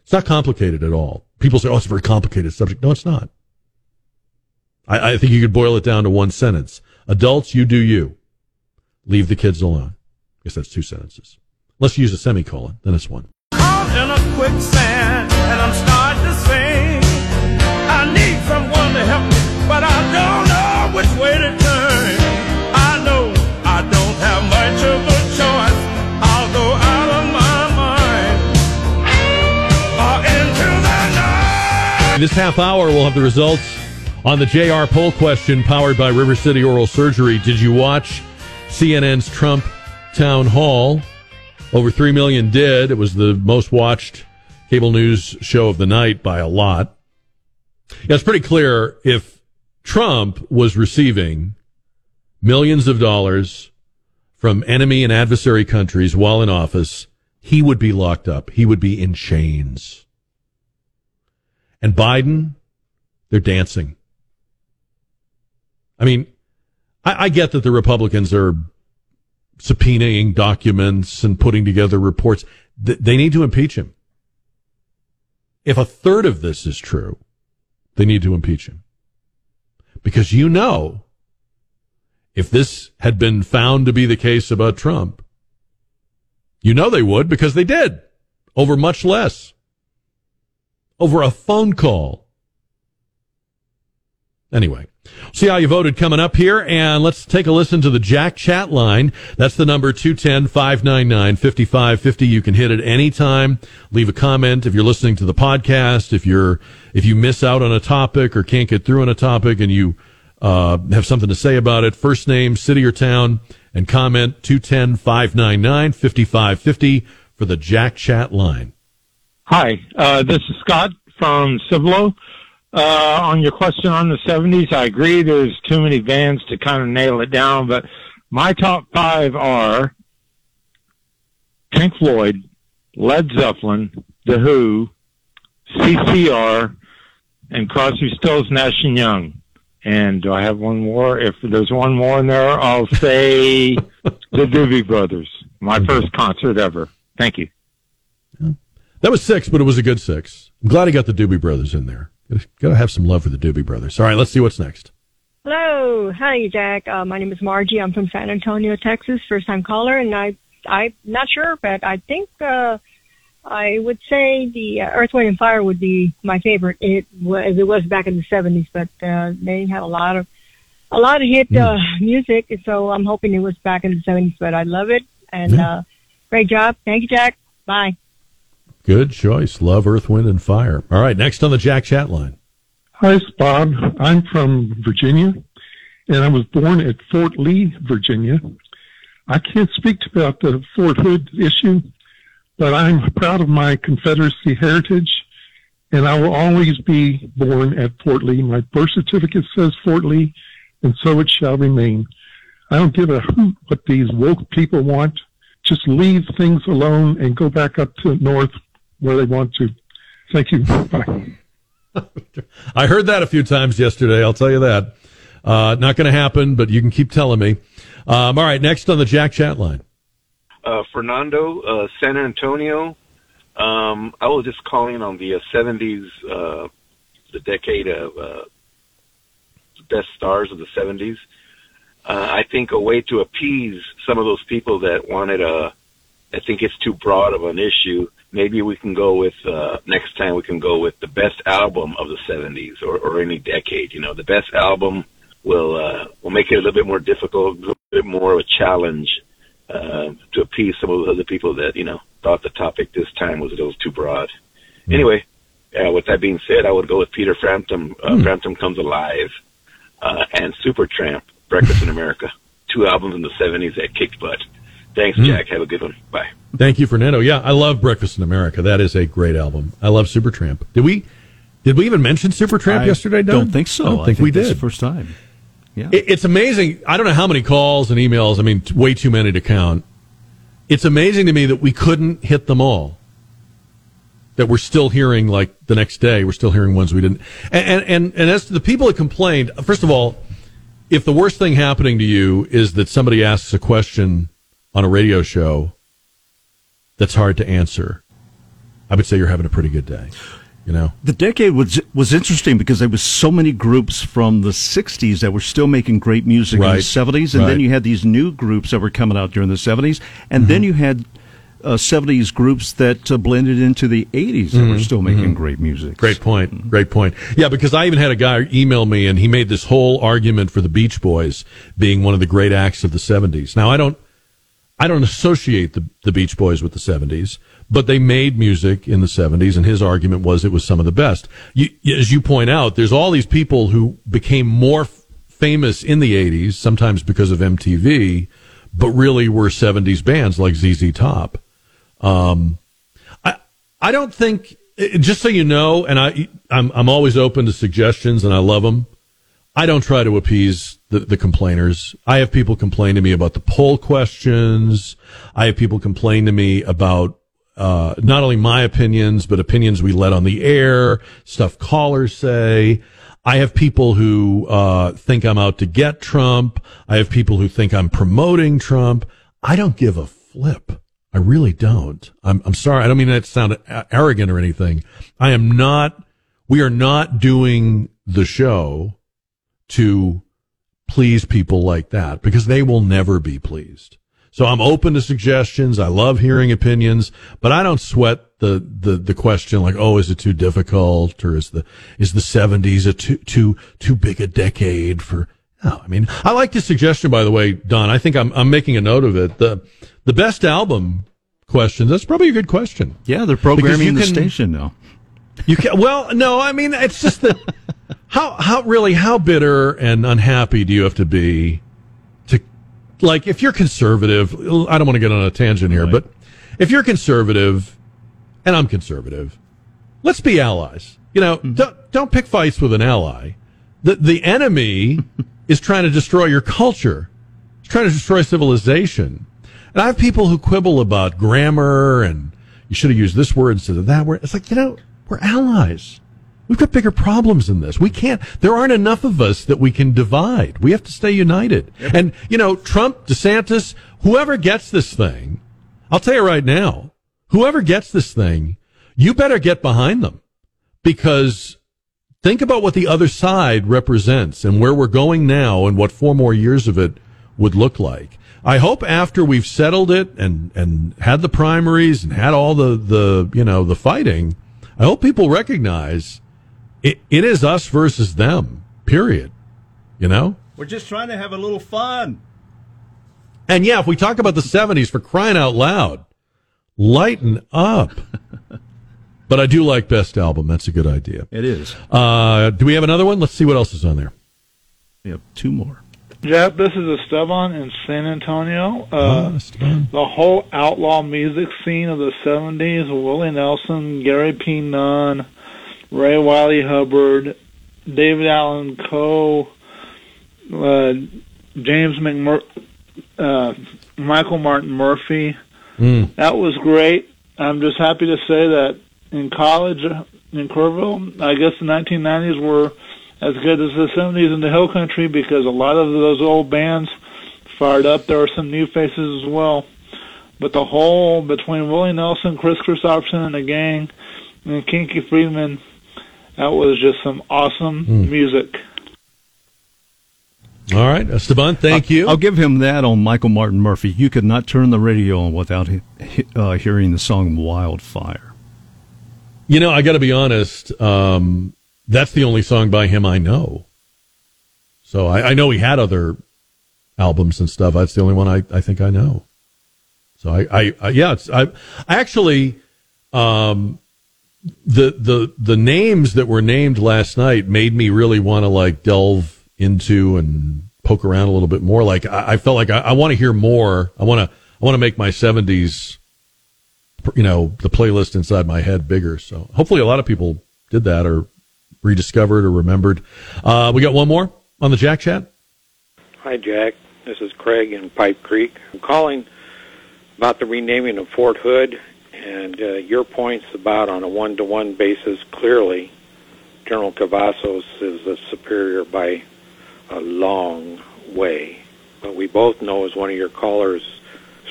It's not complicated at all. People say, oh, it's a very complicated subject. No, it's not. I, I think you could boil it down to one sentence. Adults, you do you. Leave the kids alone. I guess that's two sentences. Let's use a semicolon, then it's one. This half hour, we'll have the results on the JR poll question powered by River City Oral Surgery. Did you watch CNN's Trump town hall? Over 3 million did. It was the most watched cable news show of the night by a lot. Yeah, it's pretty clear if Trump was receiving millions of dollars from enemy and adversary countries while in office, he would be locked up. He would be in chains. And Biden, they're dancing. I mean, I, I get that the Republicans are subpoenaing documents and putting together reports. They need to impeach him. If a third of this is true, they need to impeach him. Because you know, if this had been found to be the case about Trump, you know they would because they did over much less. Over a phone call. Anyway, see how you voted coming up here, and let's take a listen to the Jack chat line. That's the number 210-599-5550. You can hit it anytime. Leave a comment if you're listening to the podcast. If you're, if you miss out on a topic or can't get through on a topic and you, uh, have something to say about it, first name, city or town, and comment 210-599-5550 for the Jack chat line. Hi, uh, this is Scott from Cibolo. Uh, on your question on the 70s, I agree there's too many bands to kind of nail it down, but my top five are Pink Floyd, Led Zeppelin, The Who, CCR, and Crosby, Stills, Nash and Young. And do I have one more? If there's one more in there, I'll say the Doobie Brothers. My first concert ever. Thank you. That was six, but it was a good six. I'm glad I got the Doobie Brothers in there. Got to have some love for the Doobie Brothers. All right, let's see what's next. Hello, hi Jack. Uh, my name is Margie. I'm from San Antonio, Texas. First time caller, and I I'm not sure, but I think uh, I would say the uh, Earth, Wind, and Fire would be my favorite. It was it was back in the '70s, but uh, they had a lot of a lot of hit uh, mm. music, so I'm hoping it was back in the '70s. But I love it, and uh, great job. Thank you, Jack. Bye. Good choice. Love Earth, Wind, and Fire. All right, next on the Jack Chat line. Hi, it's Bob. I'm from Virginia, and I was born at Fort Lee, Virginia. I can't speak about the Fort Hood issue, but I'm proud of my Confederacy heritage, and I will always be born at Fort Lee. My birth certificate says Fort Lee, and so it shall remain. I don't give a hoot what these woke people want. Just leave things alone and go back up to north where they want to. Thank you. Bye. I heard that a few times yesterday. I'll tell you that. Uh, not going to happen, but you can keep telling me. Um, all right, next on the Jack Chat line. Uh, Fernando, uh, San Antonio. Um, I was just calling on the 70s, uh, uh, the decade of uh, best stars of the 70s. I think a way to appease some of those people that wanted a, I think it's too broad of an issue maybe we can go with uh, next time we can go with the best album of the 70s or, or any decade. You know, the best album will uh, will make it a little bit more difficult, a little bit more of a challenge uh, to appease some of the other people that you know thought the topic this time was a little too broad. Mm. Anyway, uh, with that being said, I would go with Peter Frampton. Uh, mm. Frampton comes alive, uh, and Supertramp, Breakfast in America, two albums in the 70s that kicked butt. Thanks, mm. Jack. Have a good one. Bye. Thank you, Fernando. Yeah, I love Breakfast in America. That is a great album. I love Supertramp. Did we did we even mention Supertramp I yesterday? Doug? Don't think so. I don't think, think we did. first time. Yeah, it, it's amazing. I don't know how many calls and emails. I mean, way too many to count. It's amazing to me that we couldn't hit them all. That we're still hearing like the next day. We're still hearing ones we didn't. And and and, and as to the people that complained, first of all, if the worst thing happening to you is that somebody asks a question on a radio show that's hard to answer, I would say you're having a pretty good day. You know, the decade was was interesting because there was so many groups from the '60s that were still making great music right. in the '70s, and right. then you had these new groups that were coming out during the '70s, and mm-hmm. then you had uh, 70s groups that uh, blended into the 80s that mm-hmm. were still making mm-hmm. great music. Great point. Mm-hmm. Great point. Yeah, because I even had a guy email me and he made this whole argument for the Beach Boys being one of the great acts of the 70s. Now, I don't I don't associate the, the Beach Boys with the 70s, but they made music in the 70s, and his argument was it was some of the best. You, as you point out, there's all these people who became more f- famous in the 80s, sometimes because of MTV, but really were 70s bands like ZZ Top. Um, I, I don't think, just so you know, and I, I'm, I'm always open to suggestions and I love them. I don't try to appease the, the complainers. I have people complain to me about the poll questions. I have people complain to me about uh, not only my opinions, but opinions we let on the air, stuff callers say. I have people who uh, think I'm out to get Trump. I have people who think I'm promoting Trump. I don't give a flip. I really don't. I'm, I'm sorry. I don't mean that to sound arrogant or anything. I am not, we are not doing the show to please people like that because they will never be pleased. So I'm open to suggestions. I love hearing opinions, but I don't sweat the, the, the question like, oh, is it too difficult or is the, is the seventies a too, too, too big a decade for, no, I mean, I like the suggestion, by the way, Don. I think I'm, I'm making a note of it. The, the best album question. That's probably a good question. Yeah, they're programming the station now. You can, well, no, I mean, it's just that how, how really, how bitter and unhappy do you have to be to, like, if you're conservative, I don't want to get on a tangent here, right. but if you're conservative and I'm conservative, let's be allies. You know, mm-hmm. don't, don't pick fights with an ally. The, the enemy is trying to destroy your culture. It's trying to destroy civilization. And I have people who quibble about grammar and you should have used this word instead of that word. It's like, you know, we're allies. We've got bigger problems than this. We can't, there aren't enough of us that we can divide. We have to stay united. Yep. And, you know, Trump, DeSantis, whoever gets this thing, I'll tell you right now, whoever gets this thing, you better get behind them because think about what the other side represents and where we're going now and what four more years of it would look like. I hope after we've settled it and, and had the primaries and had all the, the, you know, the fighting, I hope people recognize it, it is us versus them, period. You know? We're just trying to have a little fun. And yeah, if we talk about the 70s for crying out loud, lighten up. but I do like Best Album. That's a good idea. It is. Uh, do we have another one? Let's see what else is on there. We have two more. Jeff, this is Esteban in San Antonio. Uh, oh, the whole outlaw music scene of the 70s, Willie Nelson, Gary P. Nunn, Ray Wylie Hubbard, David Allen Coe, uh, James McMur- uh, Michael Martin Murphey. Mm. That was great. I'm just happy to say that in college in Kerrville, I guess the 1990s were as good as the 70s in the Hill Country because a lot of those old bands fired up. There are some new faces as well. But the whole between Willie Nelson, Kris Kristofferson, and the gang, and Kinky Friedman, that was just some awesome mm. music. All right, Esteban, thank you. I'll give him that on Michael Martin Murphey. You could not turn the radio on without uh, hearing the song Wildfire. You know, I got to be honest. Um, that's the only song by him I know. So I, I, know he had other albums and stuff. That's the only one I, I think I know. So I, I, I yeah, it's, I, I actually, um, the, the, the names that were named last night made me really want to like delve into and poke around a little bit more. Like I, I felt like I, I want to hear more. I want to, I want to make my seventies, you know, the playlist inside my head bigger. So hopefully a lot of people did that or rediscovered or remembered. Uh, we got one more on the Jack Chat. Hi, Jack. This is Craig in Pipe Creek. I'm calling about the renaming of Fort Hood and uh, your points about on a one-to-one basis. Clearly, General Cavazos is a superior by a long way. But we both know, as one of your callers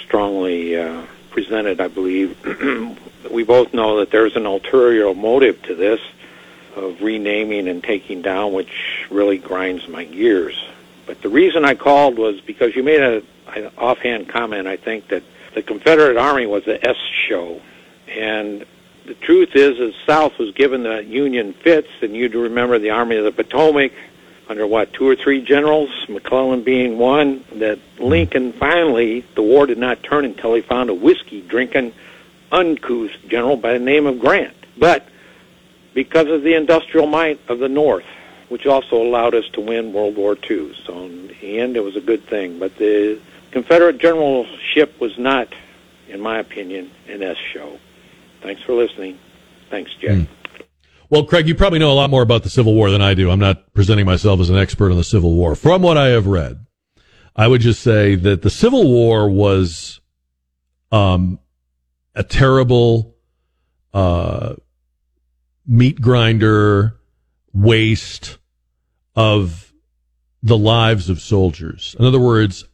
strongly uh, presented, I believe, we both know that there's an ulterior motive to this of renaming and taking down, which really grinds my gears. But the reason I called was because you made an offhand comment, I think, that the Confederate Army was the S show. And the truth is, the South was given the Union fits, and you'd remember the Army of the Potomac under what, two or three generals, McClellan being one, that Lincoln finally, the war did not turn until he found a whiskey drinking, uncouth general by the name of Grant. But because of the industrial might of the North, which also allowed us to win World War II. So in the end, it was a good thing. But the Confederate generalship was not, in my opinion, an S show. Thanks for listening. Thanks, Jeff. Mm. Well, Craig, you probably know a lot more about the Civil War than I do. I'm not presenting myself as an expert on the Civil War. From what I have read, I would just say that the Civil War was um, a terrible uh, meat grinder waste of the lives of soldiers. In other words,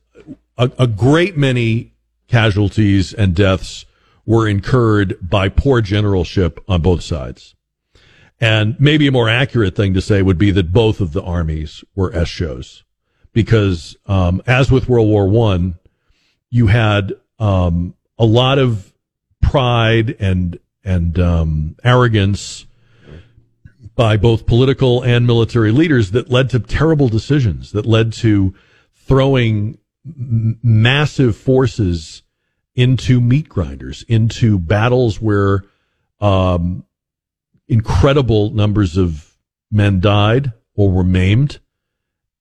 a, a great many casualties and deaths were incurred by poor generalship on both sides. And maybe a more accurate thing to say would be that both of the armies were S shows. Because, um, as with World War One, you had um, a lot of pride and and um, arrogance by both political and military leaders that led to terrible decisions that led to throwing m- massive forces into meat grinders, into battles where um, incredible numbers of men died or were maimed,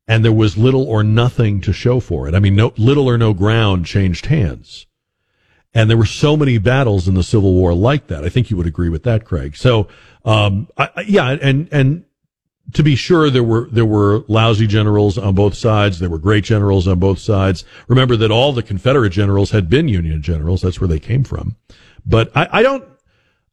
and there was little or nothing to show for it. I mean, no, little or no ground changed hands. And there were so many battles in the Civil War like that. I think you would agree with that, Craig. So, um, I, yeah, and, and to be sure, there were, there were lousy generals on both sides. There were great generals on both sides. Remember that all the Confederate generals had been Union generals. That's where they came from. But I, I don't,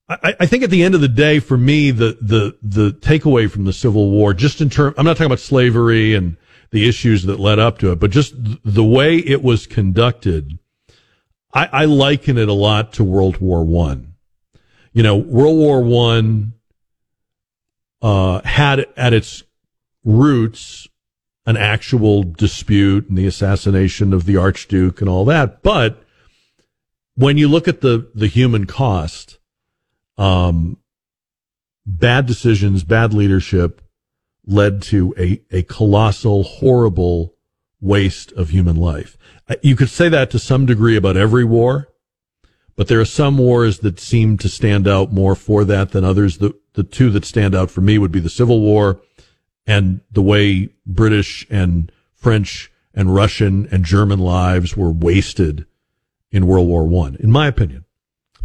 I, I, think at the end of the day, for me, the, the, the takeaway from the Civil War, just in terms, I'm not talking about slavery and the issues that led up to it, but just the way it was conducted I, I liken it a lot to World War One. You know, World War One uh, had at its roots an actual dispute and the assassination of the Archduke and all that. But when you look at the the human cost, um, bad decisions, bad leadership led to a, a colossal, horrible waste of human life. You could say that to some degree about every war, but there are some wars that seem to stand out more for that than others. The, the two that stand out for me would be the Civil War and the way British and French and Russian and German lives were wasted in World War One, in my opinion.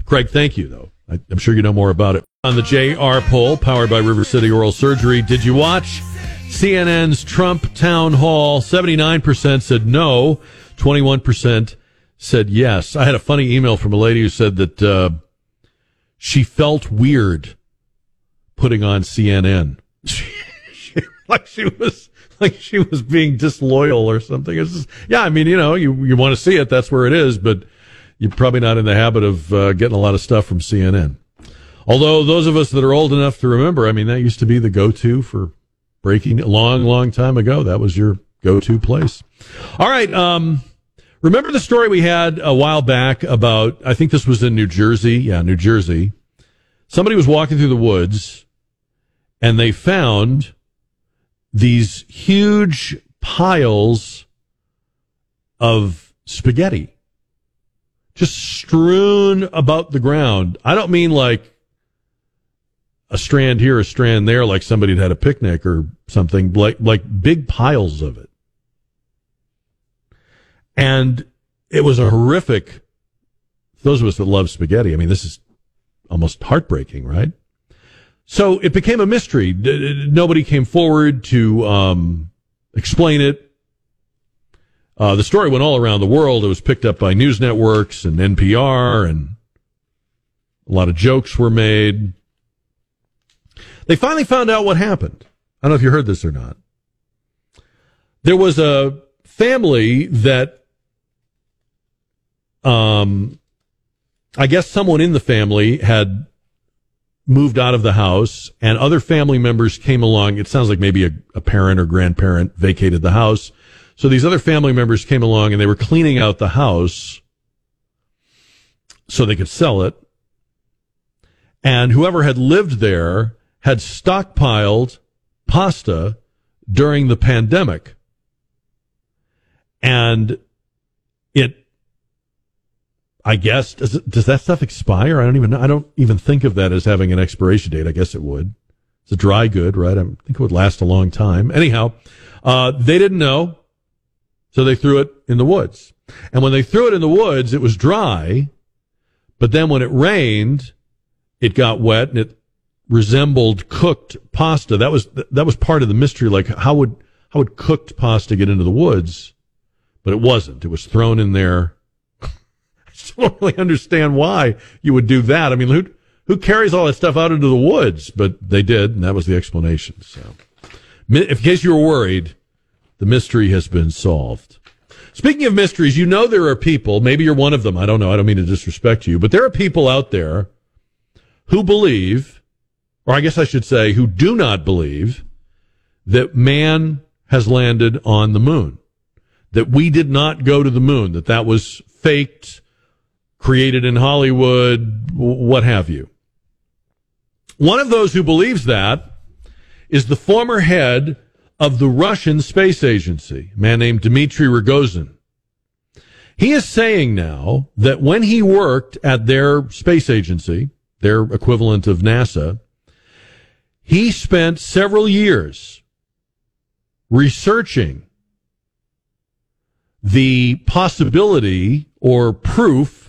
Craig, thank you though. I, I'm sure you know more about it. On the JR poll, powered by River City Oral Surgery, did you watch CNN's Trump town hall? 79% said no. 21% said yes. I had a funny email from a lady who said that uh, she felt weird putting on CNN. like she was like she was being disloyal or something. It's just, yeah, I mean, you know, you you want to see it, that's where it is, but you're probably not in the habit of uh, getting a lot of stuff from CNN. Although those of us that are old enough to remember, I mean, that used to be the go-to for breaking a long, long time ago. That was your go-to place. All right. Um, remember the story we had a while back about, I think this was in New Jersey. Yeah, New Jersey. Somebody was walking through the woods and they found these huge piles of spaghetti just strewn about the ground. I don't mean like a strand here, a strand there, like somebody had had a picnic or something, like like big piles of it. And it was a horrific. Those of us that love spaghetti, I mean, this is almost heartbreaking, right? So it became a mystery. Nobody came forward to um, explain it. Uh, the story went all around the world. It was picked up by news networks and NPR, and a lot of jokes were made. They finally found out what happened. I don't know if you heard this or not. There was a family that, um, I guess someone in the family had moved out of the house and other family members came along. It sounds like maybe a, a, parent or grandparent vacated the house. So these other family members came along and they were cleaning out the house so they could sell it. And whoever had lived there had stockpiled pasta during the pandemic. And I guess, does, does that stuff expire? I don't even. I don't even think of that as having an expiration date. I guess it would. It's a dry good, right? I think it would last a long time. Anyhow, uh, they didn't know. So they threw it in the woods. And when they threw it in the woods, it was dry. But then when it rained, it got wet and it resembled cooked pasta. That was that was part of the mystery. Like how would how would cooked pasta get into the woods? But it wasn't. It was thrown in there. Still don't really understand why you would do that. I mean, who who carries all that stuff out into the woods? But they did, and that was the explanation. So, in case you were worried, the mystery has been solved. Speaking of mysteries, you know there are people. Maybe you're one of them. I don't know. I don't mean to disrespect you, but there are people out there who believe or I guess I should say, who do not believe that man has landed on the moon. that we did not go to the moon, that that was faked, created in Hollywood, what have you. One of those who believes that is the former head of the Russian space agency, a man named Dmitry Rogozin. He is saying now that when he worked at their space agency, their equivalent of NASA, he spent several years researching the possibility or proof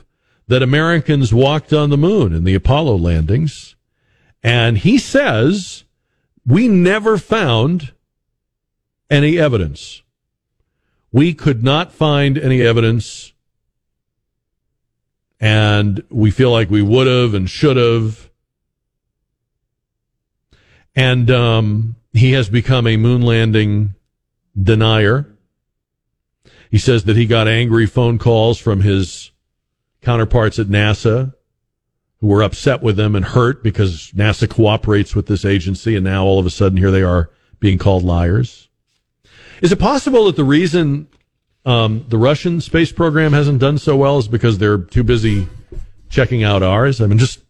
that Americans walked on the moon in the Apollo landings. And he says we never found any evidence. We could not find any evidence. And we feel like we would have and should have. And um, he has become a moon landing denier. He says that he got angry phone calls from his counterparts at NASA who were upset with them and hurt because NASA cooperates with this agency, and now all of a sudden here they are being called liars. Is it possible that the reason um, the Russian space program hasn't done so well is because they're too busy checking out ours? I mean, just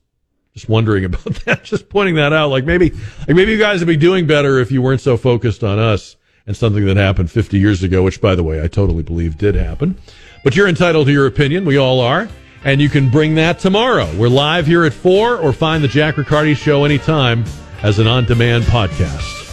just wondering about that. Just pointing that out. Like maybe, like maybe you guys would be doing better if you weren't so focused on us and something that happened 50 years ago, which, by the way, I totally believe did happen. But you're entitled to your opinion. We all are. And you can bring that tomorrow. We're live here at 4 or find the Jack Riccardi Show anytime as an on demand podcast.